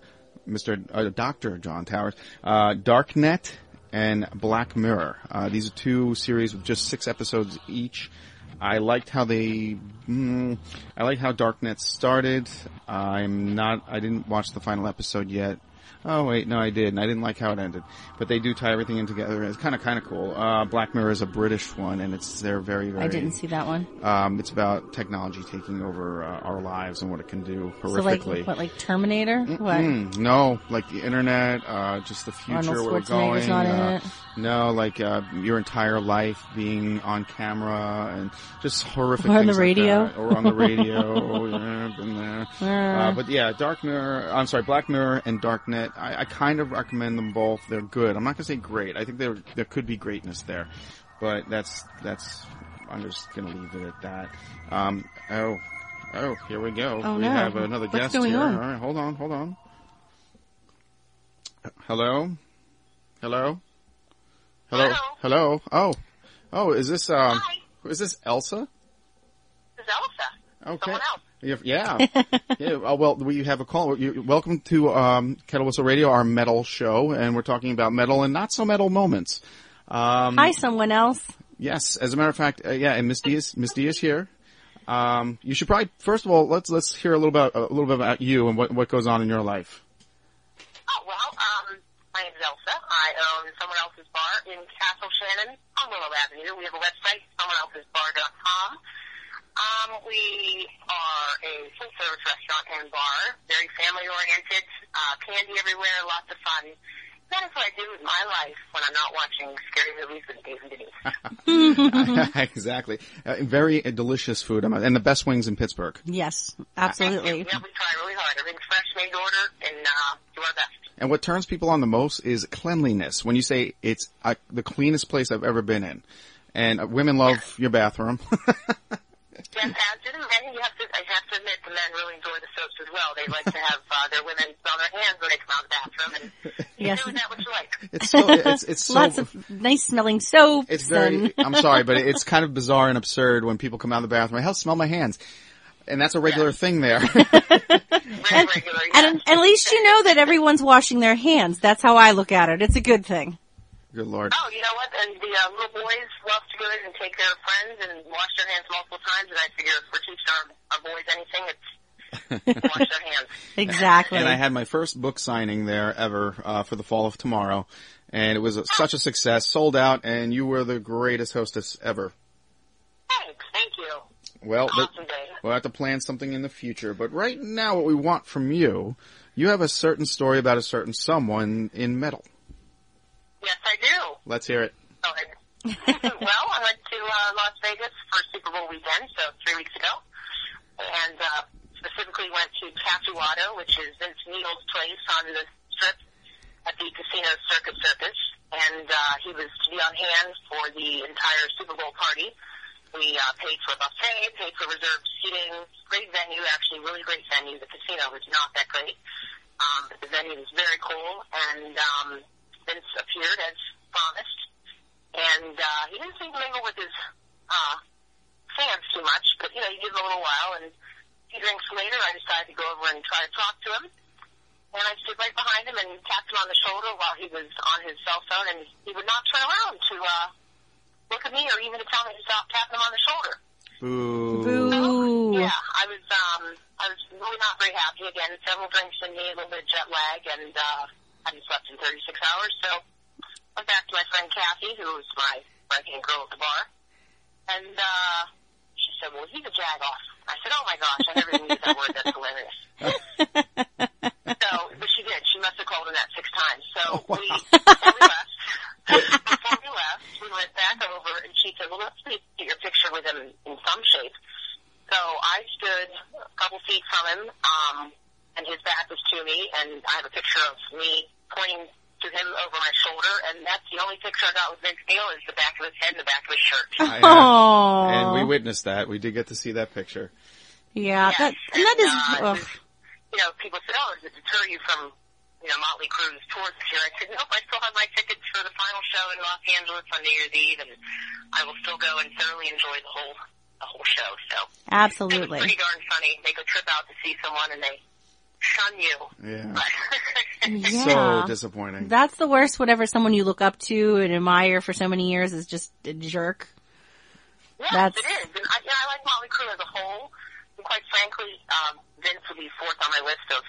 Mr. Uh, Doctor John Towers: uh, Darknet and Black Mirror. Uh, these are two series with just six episodes each. I liked how they. Mm, I like how Darknet started. I'm not. I didn't watch the final episode yet. Oh wait, no, I did, and I didn't like how it ended. But they do tie everything in together. It's kind of kind of cool. Uh, Black Mirror is a British one, and it's they're very very. I didn't see that one. Um, it's about technology taking over uh, our lives and what it can do horrifically. So like, what, like Terminator? What? Mm, no, like the internet, uh, just the future Arnold where we're going. not in uh, it. No, like uh, your entire life being on camera and just horrific. Or on the like radio. that. or on the radio. yeah, been there. Uh, but yeah, Dark Mirror. I'm sorry, Black Mirror and Darknet. I, I kind of recommend them both. They're good. I'm not gonna say great. I think there there could be greatness there, but that's that's. I'm just gonna leave it at that. Um, oh, oh, here we go. Oh, we no. have another What's guest going here. on? All right, hold on, hold on. Hello? Hello? Hello? Hello? Oh. Oh, is this, um, Hi. is this Elsa? This is Elsa. Okay. Someone else. Yeah. Yeah. Uh, well, we have a call. You, welcome to, um, Kettle Whistle Radio, our metal show, and we're talking about metal and not so metal moments. Um, Hi, someone else. Yes, as a matter of fact, uh, yeah, and Miss D is Miss D is here. Um, you should probably first of all let's let's hear a little about a little bit about you and what what goes on in your life. Oh, well, um, my name is Elsa. I own Someone Else's Bar in Castle Shannon on Willow Avenue. We have a website, someoneelsesbar.com. Um, we are a full service restaurant and bar, very family oriented, uh, candy everywhere, lots of fun. That is what I do with my life when I'm not watching scary movies with Dave and Denise. exactly, uh, very uh, delicious food, and the best wings in Pittsburgh. Yes, absolutely. Yeah, we try really hard. Everything's fresh, made to order, and uh, do our best. And what turns people on the most is cleanliness. When you say it's uh, the cleanest place I've ever been in, and uh, women love your bathroom. Yes, as do the men. You have to, I have to admit, the men really enjoy the soaps as well. They like to have uh, their women smell their hands when they come out of the bathroom, and you Yes. do with that what you like. it's so it's it's so Lots of nice smelling soap. It's very. and- I'm sorry, but it's kind of bizarre and absurd when people come out of the bathroom. I Hell, smell my hands, and that's a regular thing there. Very regular. Yes. and at least you know that everyone's washing their hands. That's how I look at it. It's a good thing. Good lord. Oh, you know what? And the uh, little boys love to go in and take care of friends and wash their hands multiple times. And I figure if we're teaching our, our boys anything, it's wash their hands. Exactly. And I had my first book signing there ever uh, for the fall of tomorrow, and it was a, such a success, sold out, and you were the greatest hostess ever. Thanks. Thank you. Well, but Awesome day. we'll have to plan something in the future. But right now, what we want from you, you have a certain story about a certain someone in metal. Yes, I do. Let's hear it. Well, I went to uh, Las Vegas for Super Bowl weekend, so three weeks ago, and uh, specifically went to Tatuado, which is Vince Neil's place on the strip at the Casino Circus Circus, and uh, he was to be on hand for the entire Super Bowl party. We uh, paid for a buffet, paid for reserved seating, great venue, actually really great venue. The casino was not that great, um, but the venue was very cool, and um, Vince appeared as promised and uh, he didn't seem to mingle with his uh, fans too much. But you know, you give him a little while, and a few drinks later, I decided to go over and try to talk to him. And I stood right behind him and tapped him on the shoulder while he was on his cell phone, and he would not turn around to uh, look at me or even to tell me to stop tapping him on the shoulder. Boo. Boo. Yeah, I was um, I was really not very happy. Again, several drinks in me, a little bit of jet lag, and uh, hadn't slept in 36 hours, so went back to my friend Kathy, who was my right hand girl at the bar, and uh, she said, "Well, he's a jag off." I said, "Oh my gosh, I never even used that word. That's hilarious." so, but she did. She must have called him that six times. So we, before we left, before we left, we went back over, and she said, "Well, let's get your picture with him in some shape." So I stood a couple feet from him, um, and his back was to me, and I have a picture of me pointing to him over my shoulder, and that's the only picture I got with Vince Neil is the back of his head and the back of his shirt. I, Oh. and we witnessed that. We did get to see that picture. Yeah, Yes, that, and that and, uh, ugh. You know, people say, "Oh, does it deter you from you know, Motley Crue's tour this year. I said, nope, I still have my tickets for the final show in Los Angeles on New Year's Eve, and I will still go and thoroughly enjoy the whole the whole show. So it was Absolutely. pretty darn funny. They go trip out to see someone and they shun you. Yeah. Yeah. So disappointing. That's the worst. Whatever someone you look up to and admire for so many years is just a jerk. Yes, That's- it is. And I, you know, I like Motley Crue as a whole. And quite frankly, um, Vince would be fourth on my list of,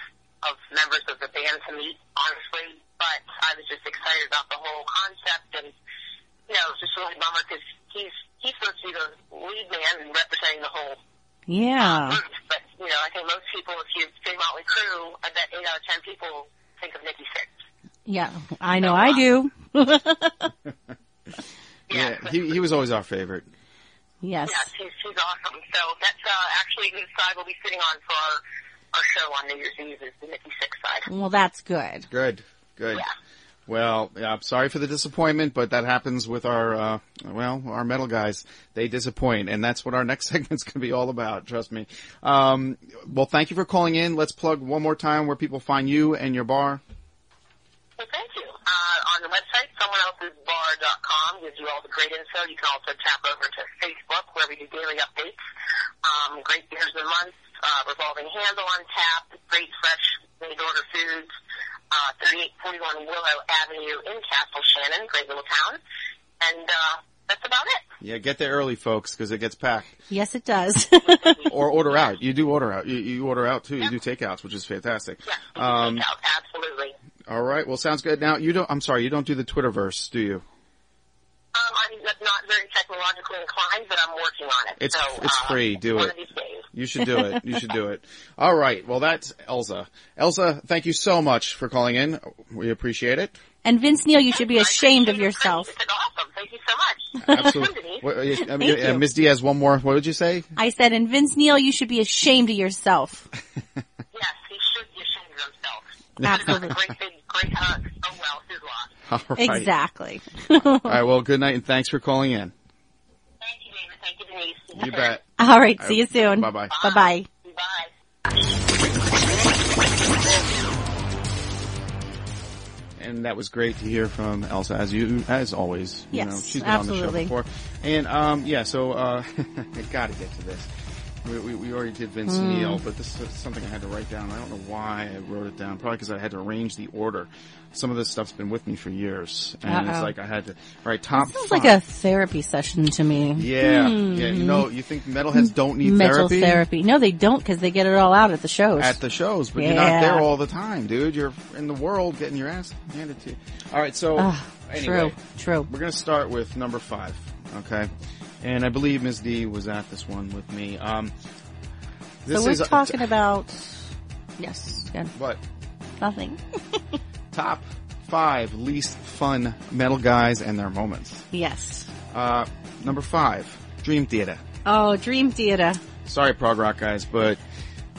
of members of the band to meet, honestly. But I was just excited about the whole concept and, you know, it's just really bummer because he's, he's supposed to be the lead man and representing the whole Yeah. group. But, you know, I think most people, if you say Motley Crue, I bet 8 out of 10 people think of Nikki Sixx. Yeah. I know I do. Yeah, he he was always our favorite. yes. Yes, he's, he's awesome. So that's uh, actually the side we'll be sitting on for our, our show on New Year's Eve is the Nikki Sixx side. Well, that's good. Good, good. Yeah. Well, yeah, I'm sorry for the disappointment, but that happens with our, uh, well, our metal guys. They disappoint, and that's what our next segment's going to be all about. Trust me. Um, well, thank you for calling in. Let's plug one more time where people find you and your bar. Well, thank you. Uh, on the website, someoneelsesbar.com gives you all the great info. You can also tap over to Facebook where we do daily updates. Um, great beers of the month, uh, revolving handle on tap, great fresh made order foods. Uh, 3841 Willow Avenue in Castle Shannon, great little town. And, uh, that's about it. Yeah, get there early, folks, because it gets packed. Yes, it does. Or order out. You do order out. You, you order out too. You do takeouts, which is fantastic. Yeah, Um, takeout, absolutely. all right. Well, sounds good. Now you don't. I'm sorry. You don't do the Twitterverse, do you? Um, I'm not not very technologically inclined, but I'm working on it. It's- so, it's uh, free. Do one it. Of these days. You should do it. You should do it. All right. Well, that's Elsa. Elsa, thank you so much for calling in. We appreciate it. and Vince Neil, you should be ashamed of yourself. Awesome. Thank you so much. Absolutely. Denise. What- uh, uh, Thank you. Ms. Diaz, one more. What did you say? I said, and Vince Neil, you should be ashamed of yourself. Yes, he should be ashamed of himself. Absolutely. great big, great hug. Oh well, his loss. All right. Exactly. All right. Well, good night and thanks for calling in. Thank you, David. Thank you, Denise. You bet. All right. See you soon. Bye-bye. Bye bye. Bye. And that was great to hear from Elsa, as you, as always. You Yes, know, she's been on the absolutely. show before. And, um, yeah, so, uh, I gotta get to this. We, we, we already did Vince Hmm. Neil, but this is something I had to write down. I don't know why I wrote it down. Probably because I had to arrange the order. Some of this stuff's been with me for years. And it's Uh-oh. like I had to, write top Sounds five. like a therapy session to me. Yeah, yeah. You know, you think metalheads don't need Mental therapy? therapy. No, they don't because they get it all out at the shows. at the shows, but you're not there all the time, dude. You're in the world getting your ass handed to you. All right, so Ugh, anyway, True. True. we're gonna start with number five, okay? And I believe Ms. D was at this one with me. Um, this So we're is talking about. Yes. Good. what Nothing. top five least fun metal guys and their moments. yes. Uh, number five, Dream Theater. Oh, Dream Theater. Sorry, prog rock guys, but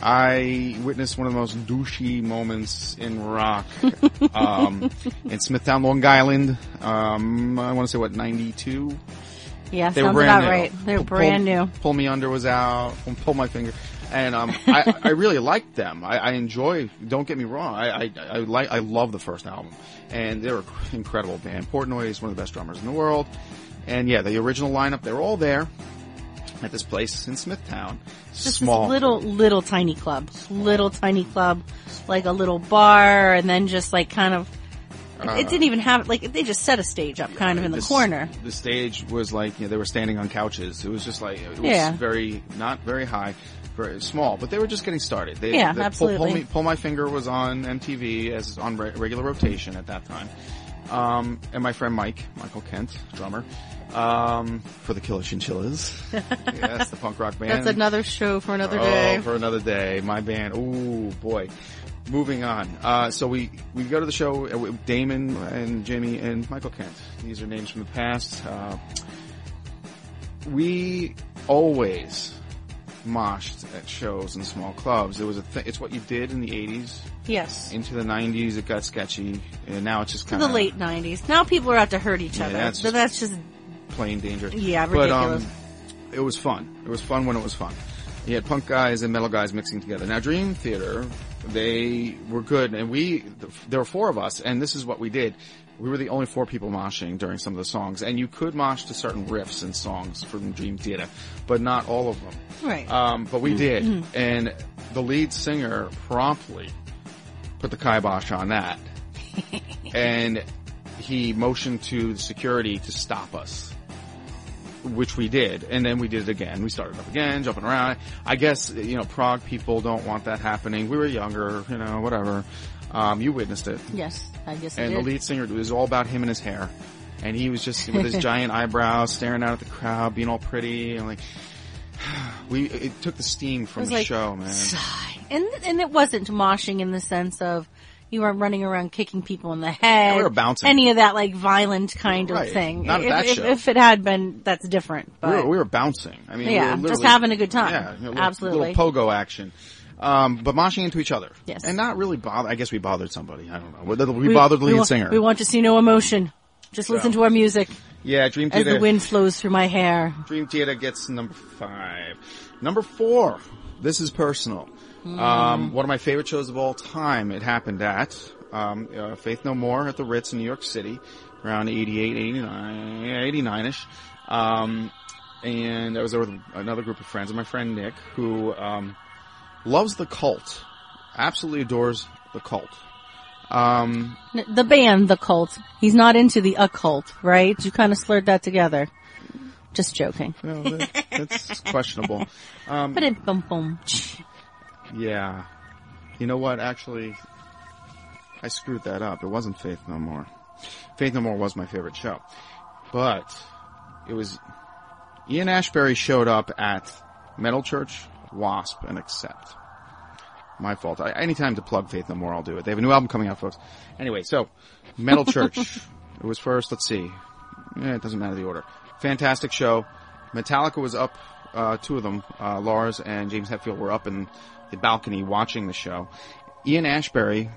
I witnessed one of the most douchey moments in rock um, in Smithtown, Long Island. Um, I want to say what ninety two. Yeah, They sounds were brand about new. right. They're Pull- brand new. Pull me under was out. Pull my finger. And um, I, I really liked them. I, I enjoy. Don't get me wrong. I, I, I like. I love the first album, and they're an incredible band. Portnoy is one of the best drummers in the world, and yeah, the original lineup. They're all there at this place in Smithtown. Just Small, this little, little tiny club. Little tiny club. Like a little bar and then just like kind of, it, it didn't even have, like, they just set a stage up kind of in the This- corner. The stage was like you know, they were standing on couches. It was just like it was Yeah. very not very high, very small, but they were just getting started. They, Yeah, they- absolutely. pull, me, pull my finger was on MTV as on re- regular rotation at that time. Um, and my friend Mike, Michael Kent, drummer, um, for the Killer Chinchillas. yes, the punk rock band. That's another show for another Oh, day. for another day. My band. Ooh, boy. Moving on. Uh, so we, we go to the show uh, with Damon and Jimmy and Michael Kent. These are names from the past. Uh, we always moshed at shows in small clubs. It was a th- it's what you did in the 80s. Yes. Into the 90s, it got sketchy. And now it's just kind the late 90s. Now people are out to hurt each Yeah, other. that's so just- that's just, plain dangerous. Yeah, But, um, ridiculous. it was fun. It was fun when it was fun. You had punk guys and metal guys mixing together. Now, Dream Theater They were good, and we there were four of us, and this is what we did. We were the only four people moshing during some of the songs, and you could mosh to certain riffs and songs from Dream Theater, but not all of them. Right. Um, but we did, and the lead singer promptly put the kibosh on that, and he motioned to the security to stop us which we did, and then we did it again. We started up again, jumping around. I guess you know prog people don't want that happening. We were younger, you know, whatever. Um, you witnessed it, yes, I guess I and the lead singer it was all about him and his hair, and he was just with his giant eyebrows, staring out at the crowd, being all pretty, and like we it took the steam from the like, show, man. Sigh. And and it wasn't moshing in the sense of you weren't running around kicking people in the head. we were bouncing. Any of that like violent kind Right. of thing. Not if, that if, show. if it had been, that's different. We But were, we were bouncing. I mean, we Yeah, were just having a good time. Yeah, you know, little, Absolutely. little pogo action. Um, but moshing into each other. Yes. And not really bother, I guess we bothered somebody. I don't know. We, we, we bothered the lead want, singer. We want to see no emotion. Just listen to our music yeah, Dream Theater. as the wind flows through my hair. Dream Theater gets number five. Number four. This is personal. Hmm. Um, one of my favorite shows of all time. It happened at, um, uh, Faith No More at the Ritz in New York City, around 88, 89, 89 ish. Um, and I was there with another group of friends and my friend Nick, who, um, loves the cult. Absolutely adores the cult. Um, The band, The Cult. He's not into the occult, right? You kind of slurred that together. Just joking. know, that, that's questionable. Um, But it, boom, boom. Yeah. You know what? Actually, I screwed that up. It wasn't Faith No More. Faith No More was my favorite show. But it was Ian Astbury showed up at Metal Church, Wasp, and Accept. My fault. I, anytime to plug Faith No More, I'll do it. They have a new album coming out, folks. Anyway, so Metal Church. it was first. Let's see. Eh, it doesn't matter the order. Fantastic show. Metallica was up. Uh, two of them, uh, Lars and James Hetfield, were up in the balcony watching the show. Ian Astbury,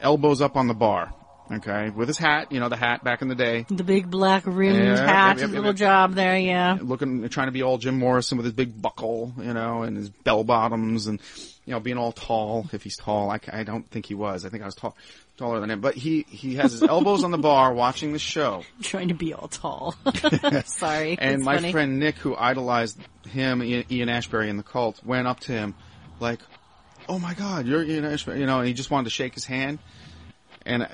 elbows up on the bar. Okay, with his hat, you know the hat back in the day, The big black rimmed Yeah, hat, yep, yep, little yep. job there, yeah. looking, trying to be all Jim Morrison with his big buckle, you know, and his bell bottoms, and you know, being all tall. If he's tall, I, I don't think he was. I think I was tall, taller than him. But he he has his elbows on the bar watching the show. Trying to be all tall. Sorry. And my funny. friend Nick, who idolized him, Ian Ian Astbury in the cult, went up to him like, "Oh my God, you're Ian Astbury," you know, and he just wanted to shake his hand. And I,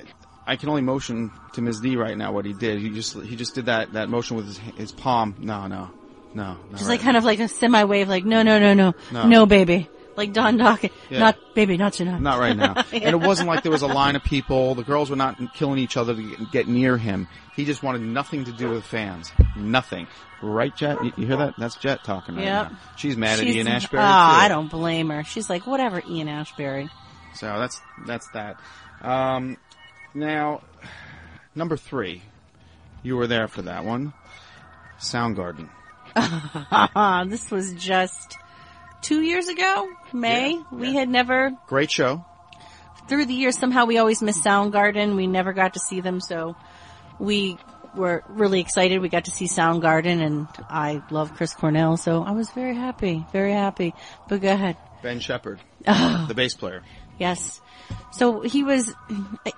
I can only motion to Ms. D right now what he did. He just he just did that that motion with his his palm. No, no, no. No Just like kind of like a semi wave, like, no, no, no, no, No. no, baby. Like Don Dokken. Yeah. Not, baby, not tonight. Not right now. And it wasn't like there was a line of people. The girls were not killing each other to get- near him. He just wanted nothing to do with fans. Nothing. Right, Jet? You, you hear that? That's Jet talking right Yep. now. She's mad at Ian Astbury Oh, too. I don't blame her. She's like, whatever, Ian Astbury. So that's that's that. Um, now, number three, you were there for that one. Soundgarden. This was just two years ago, May. Yeah, we yeah. had never, Great show. through the years, somehow we always missed Soundgarden. We never got to see them, so we were really excited. We got to see Soundgarden, and I love Chris Cornell, so I was very happy, very happy. But go ahead. Ben Shepherd, the bass player. Yes. So he was,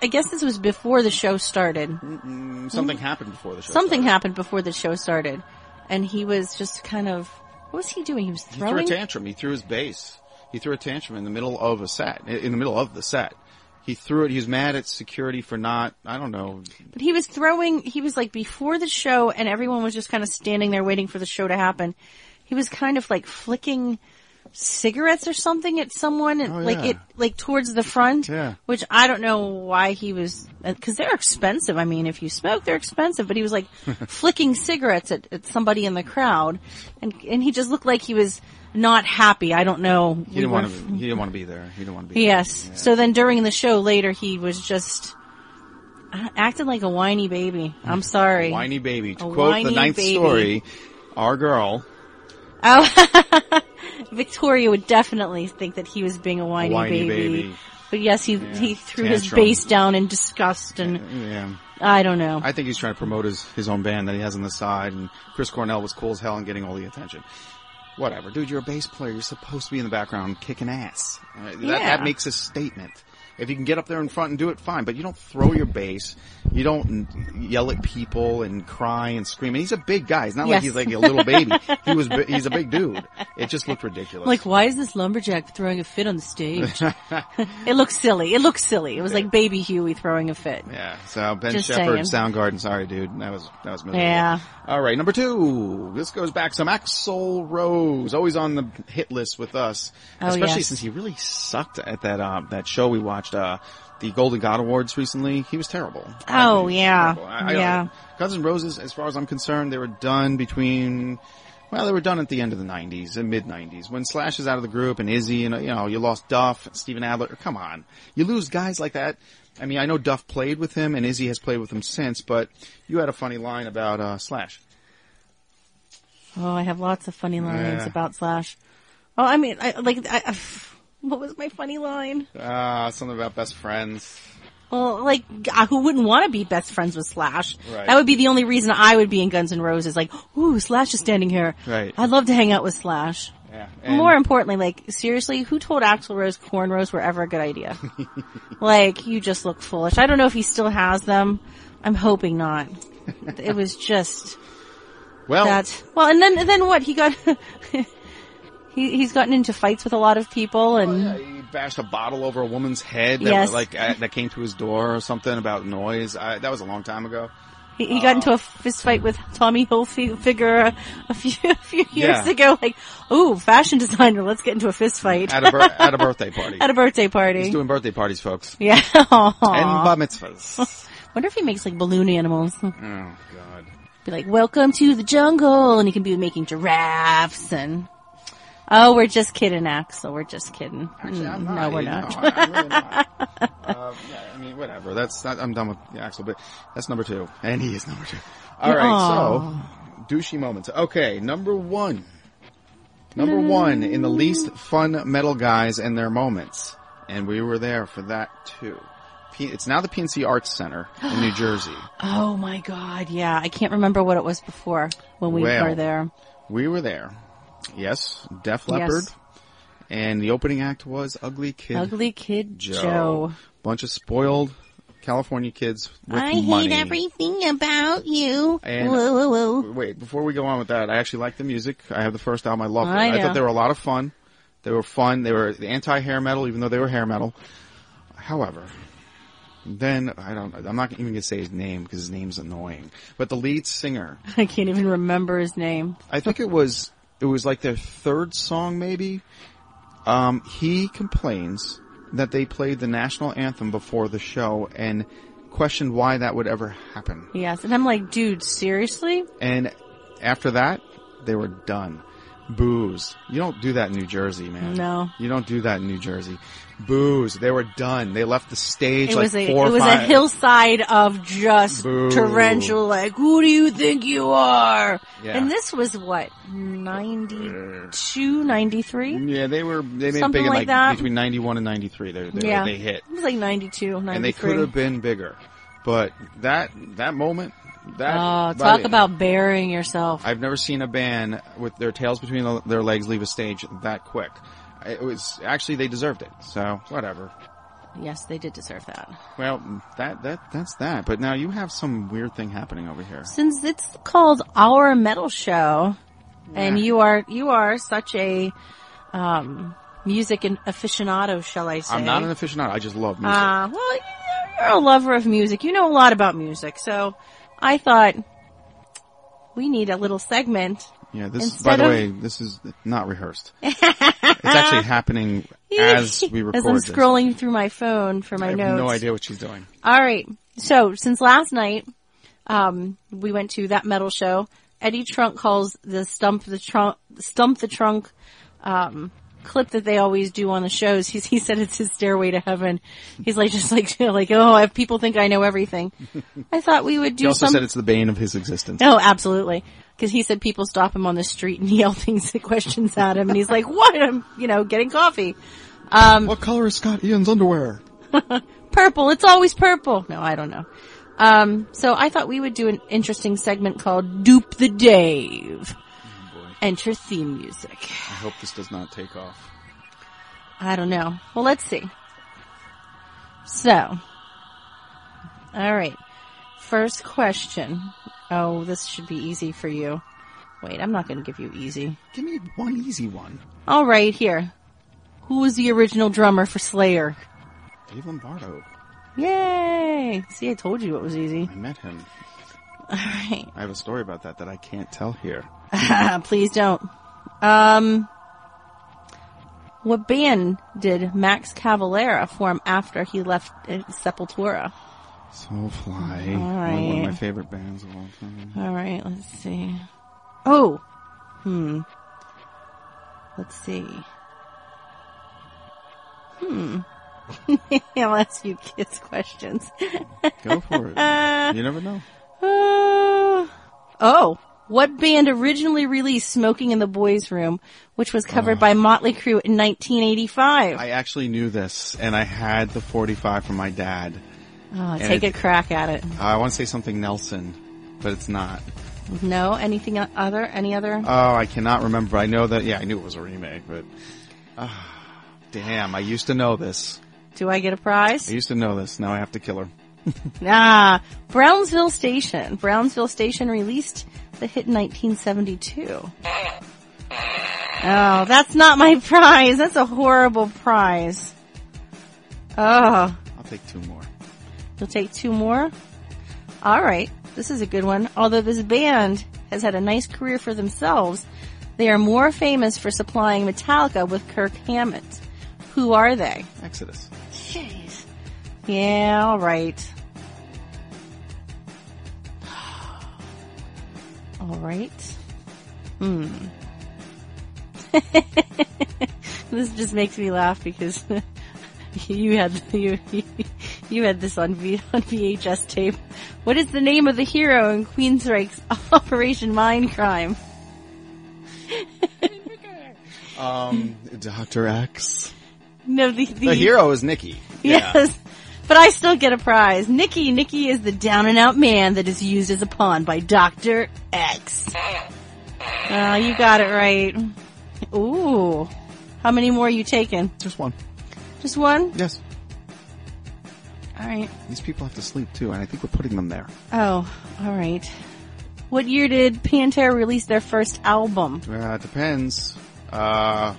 I- guess this was before the show started. Mm, Something happened before the show. Something started. happened before the show started. And he was just kind of, what was he doing? He was throwing. He threw a tantrum. He threw his bass. He threw a tantrum in the middle of a set. In the middle of the set. He threw it. He was mad at security for not, I don't know, But he was throwing, he was like before the show and everyone was just kind of standing there waiting for the show to happen. He was kind of like flicking cigarettes or something at someone and Oh, like it, like towards the front. Yeah. Which I don't know why he was, uh, cause they're expensive. I mean, if you smoke, they're expensive, but he was like flicking cigarettes at, at somebody in the crowd and, and he just looked like he was not happy. I don't know. he didn't want to. He didn't want to be there. He didn't want to be. Yes. There. Yeah. So then during the show later, he was just uh, acting like a whiny baby. I'm sorry. whiny baby. To A quote the ninth baby. story, our girl, Oh, Victoria would definitely think that he was being a whiny, whiny baby. baby. But yes, he Yeah. he threw his bass down in disgust, and Yeah. I don't know. I think he's trying to promote his, his own band that he has on the side, and Chris Cornell was cool as hell and getting all the attention. whatever, dude. You're a bass player. You're supposed to be in the background kicking ass. Uh, that, Yeah. that makes a statement. If you can get up there in front and do it, fine. But you don't throw your bass. You don't yell at people and cry and scream. And he's a big guy. It's not like he's like a little baby. he was. He's a big dude. It just looked ridiculous. Like, why is this lumberjack throwing a fit on the stage? it looks silly. It looks silly. It was like baby Huey throwing a fit. Yeah. So Ben Just Shepherd, saying. Soundgarden. Sorry, dude. That was that was miserable. Yeah. All right, number two. This goes back some Axl Rose, always on the hit list with us, Oh, especially yes. since he really sucked at that uh, that show we watched, uh, the Golden God Awards recently. He was terrible. Oh, was yeah. terrible. I- I Yeah. Guns N' Roses, as far as I'm concerned, they were done between. Well, they were done at the end of the '90s and mid '90s when Slash is out of the group and Izzy, and you know, you lost Duff, and Steven Adler. Come on, you lose guys like that. I mean, I know Duff played with him and Izzy has played with him since, but you had a funny line about uh, Slash. Oh, I have lots of funny lines Yeah. about Slash. Oh, I mean, I, like, I, what was my funny line? Uh, something about best friends. Well, like, uh, who wouldn't want to be best friends with Slash? Right. That would be the only reason I would be in Guns N' Roses. Like, ooh, Slash is standing here. Right. I'd love to hang out with Slash. Yeah. More importantly, like, seriously, who told Axl Rose cornrows were ever a good idea? like, you just look foolish. I don't know if he still has them. I'm hoping not. it was just well, that. Well, and then, and then what? He got, he, he's gotten into fights with a lot of people and, yeah, he bashed a bottle over a woman's head that Yes. like uh, that came to his door or something about noise. I, that was a long time ago. He, he got into a fist fight with Tommy Hilfiger a, a few a few years Yeah. ago. Like, ooh, fashion designer, let's get into a fist fight At a, bir- at a birthday party. at a birthday party. He's doing birthday parties, folks. yeah. And bar mitzvahs. Wonder if he makes like balloon animals. oh, God. Be like, welcome to the jungle, and he can be making giraffes and. Oh, we're just kidding, Axl. We're just kidding. Actually, I'm not. no, we're not. know, I- I'm really not. uh, yeah, I mean, whatever. That's not, I'm done with Axl, but that's number two. And he is number two. All right, so, douchey moments. Okay, number one. Number one in the least fun metal guys and their moments. And we were there for that too. P- it's now the PNC Arts Center in New Jersey. Oh my god, yeah. I can't remember what it was before when we Well, were there. We were there. Yes, Def Yes. And the opening act was Ugly Kid Ugly Kid Joe. Joe. Bunch of spoiled California kids with I money. hate everything about you. And- whoa, whoa, whoa. Wait, before we go on with that, I actually like the music. I have the first album. I loved it. I I thought they were a lot of fun. They were fun. They were the anti-hair metal, even though they were hair metal. However, then I don't. I'm not even gonna say his name because his name's annoying. But the lead singer, I can't even remember his name. I think it was it was like their third song maybe. Um, he complains that they played the national anthem before the show and questioned why that would ever happen. Yes, and I'm like, dude, seriously? And after that, they were done. Booze. You don't do that in New Jersey, man. No. You don't do that in New Jersey. Booze. They were done. They left the stage It like was a four it was a hillside of just Boo. torrential. Like, who do you think you are? Yeah. And this was what 92, 93? Yeah, they were. They made Something big in like like that. between ninety one and ninety three. They they, Yeah, they hit, It was like 92, 93. and they could have been bigger. But that that moment, that Oh, talk about burying yourself. I've never seen a band with their tails between their legs leave a stage that quick. It was actually they deserved it. So whatever. yes, they did deserve that. Well, that that that's that. But now you have some weird thing happening over here. Since it's called Our Metal Show, and you are you are such a um, music and aficionado, shall I say? I'm not an aficionado. I just love music. Uh, well, you're a lover of music. You know a lot about music, so I thought we need a little segment. Yeah, this by the way, this is not rehearsed. it's actually happening as we record As I'm this. scrolling through my phone for my notes. I have no idea what she's doing. All right. So since last night, um, we went to that metal show. Eddie Trunk calls the stump the trunk stump the trunk um, clip that they always do on the shows. He's, he said it's his stairway to heaven. He's like just like like oh, if people think I know everything. I thought we would do. He also some. said it's the bane of his existence. Oh, absolutely. Because he said people stop him on the street and yell things, and questions at him, and he's like, "What? I'm, you know, getting coffee. What color is Scott Ian's underwear? Purple. It's always purple." No, I don't know. Um, so I thought we would do an interesting segment called "Dupe the Dave." enter theme music. I hope this does not take off. I don't know. Well, let's see. So, all right. First question. Oh, this should be easy for you. Wait, I'm not going to give you easy. Give me one easy one. All right, here. Who was the original drummer for Slayer? Dave Lombardo. Yay! See, I told you it was easy. I met him. All right. I have a story about that that I can't tell here. Please don't. Um, what band did Max Cavalera form after he left Sepultura? Soulfly. All One of my favorite bands of all time. All right, let's see. Oh, hmm. Let's see. Hmm. I'll ask you kids questions. Go for it. Uh, you never know. Uh, oh, what band originally released "Smoking in the Boys' Room," which was covered by Motley Crue in 1985? I actually knew this, and I had the 45 from my dad. Oh, take a crack at it. I want to say something Nelson, but it's not. No, anything other? Any other? Oh, I cannot remember. I know that. Yeah, I knew it was a remake, but ah, damn, I used to know this. Do I get a prize? I used to know this. Now I have to kill her. Ah, Brownsville Station. Brownsville Station released the hit in 1972. Oh, that's not my prize. That's a horrible prize. Oh, I'll take two more. You'll take two more? Alright, this is a good one. Although this band has had a nice career for themselves, they are more famous for supplying Metallica with Kirk Hammett. Who are they? Exodus. Jeez. Yeah, alright. Alright. Hmm. this just makes me laugh because you had you you had this on V on VHS tape. What is the name of the hero in Queensryche's Operation Mindcrime? Um, Doctor X. No, the the, The hero is Nikki. Yeah. Yes. But I still get a prize. Nikki, Nikki is the down and out man that is used as a pawn by Dr. X. Oh, you got it right. Ooh. How many more are you taking? Just one. Just one? Yes. Alright. These people have to sleep too, and I think we're putting them there. Oh, alright. What year did Pantera release their first album? Uh, it depends. Uh,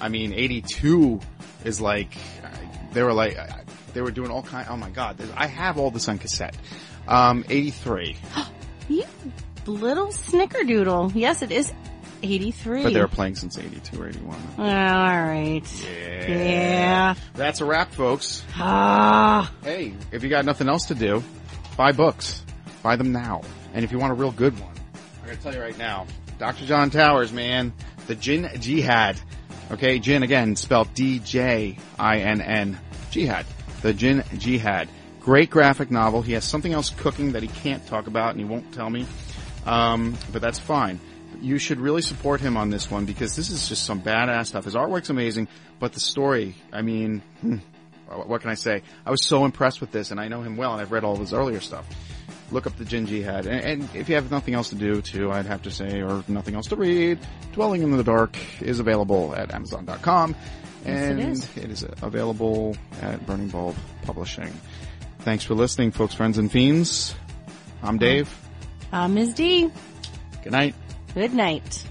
I mean, 82 is like, uh, they were like, uh, they were doing all kind, oh my god, I have all this on cassette. Um, 83. You little snickerdoodle. Yes, it is 83. But they were playing since 82 or 81. Alright. Yeah. That's a wrap, folks. Ah. Hey, if you got nothing else to do, buy books. Buy them now. And if you want a real good one, I gotta tell you right now, Dr. John Towers, man, the Djinn Jihad. Okay, Djinn again, spelled D-J-I-N-N. Jihad. The Djinn Jihad. Great graphic novel. He has something else cooking that he can't talk about and he won't tell me. Um, but that's fine. You should really support him on this one because this is just some badass stuff. His artwork's amazing, but the story, I mean, hmm, what can I say? I was so impressed with this and I know him well and I've read all of his earlier stuff. Look up the Jin head. And, and if you have nothing else to do too, I'd have to say, or nothing else to read, Dwelling in the Dark is available at Amazon.com. And is. it is available at Burning Bulb Publishing. Thanks for listening, folks, friends, and fiends. I'm Dave. I'm Ms. D. Good night. Good night.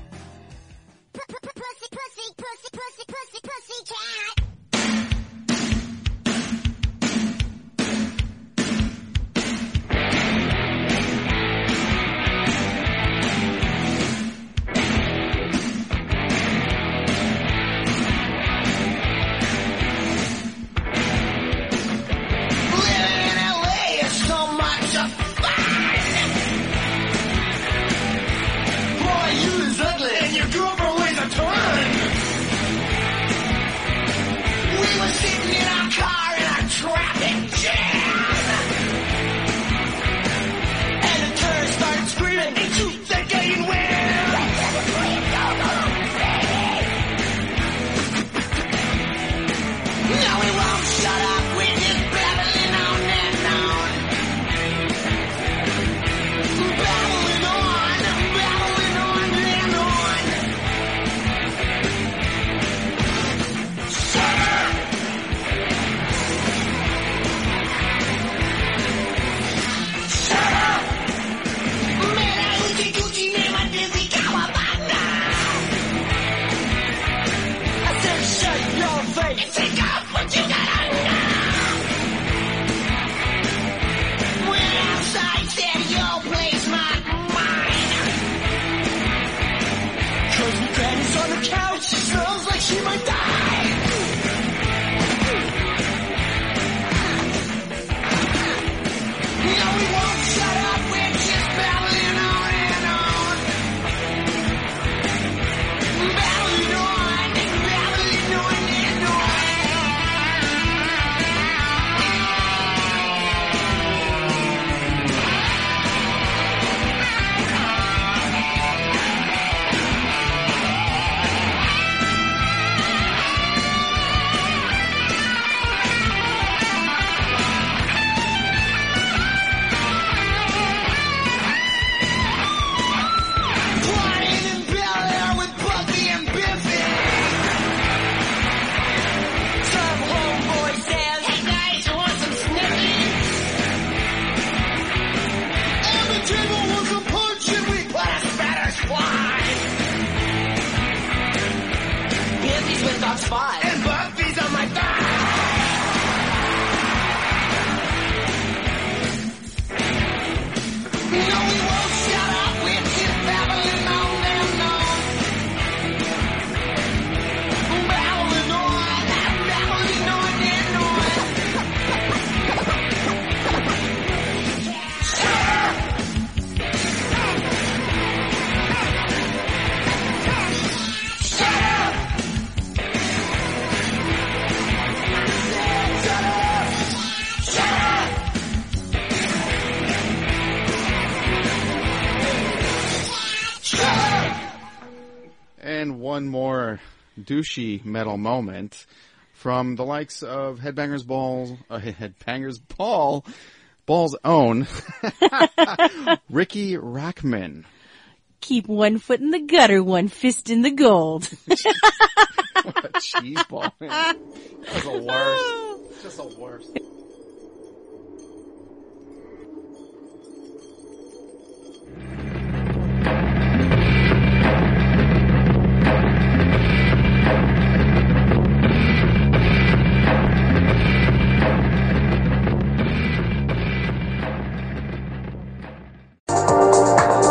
Douchey metal moment from the likes of Headbangers Ball, uh, Headbangers Ball, Ball's own Riki Rachtman. Keep one foot in the gutter, one fist in the gold. What a cheese ball, man. That was the worst. Just the worst.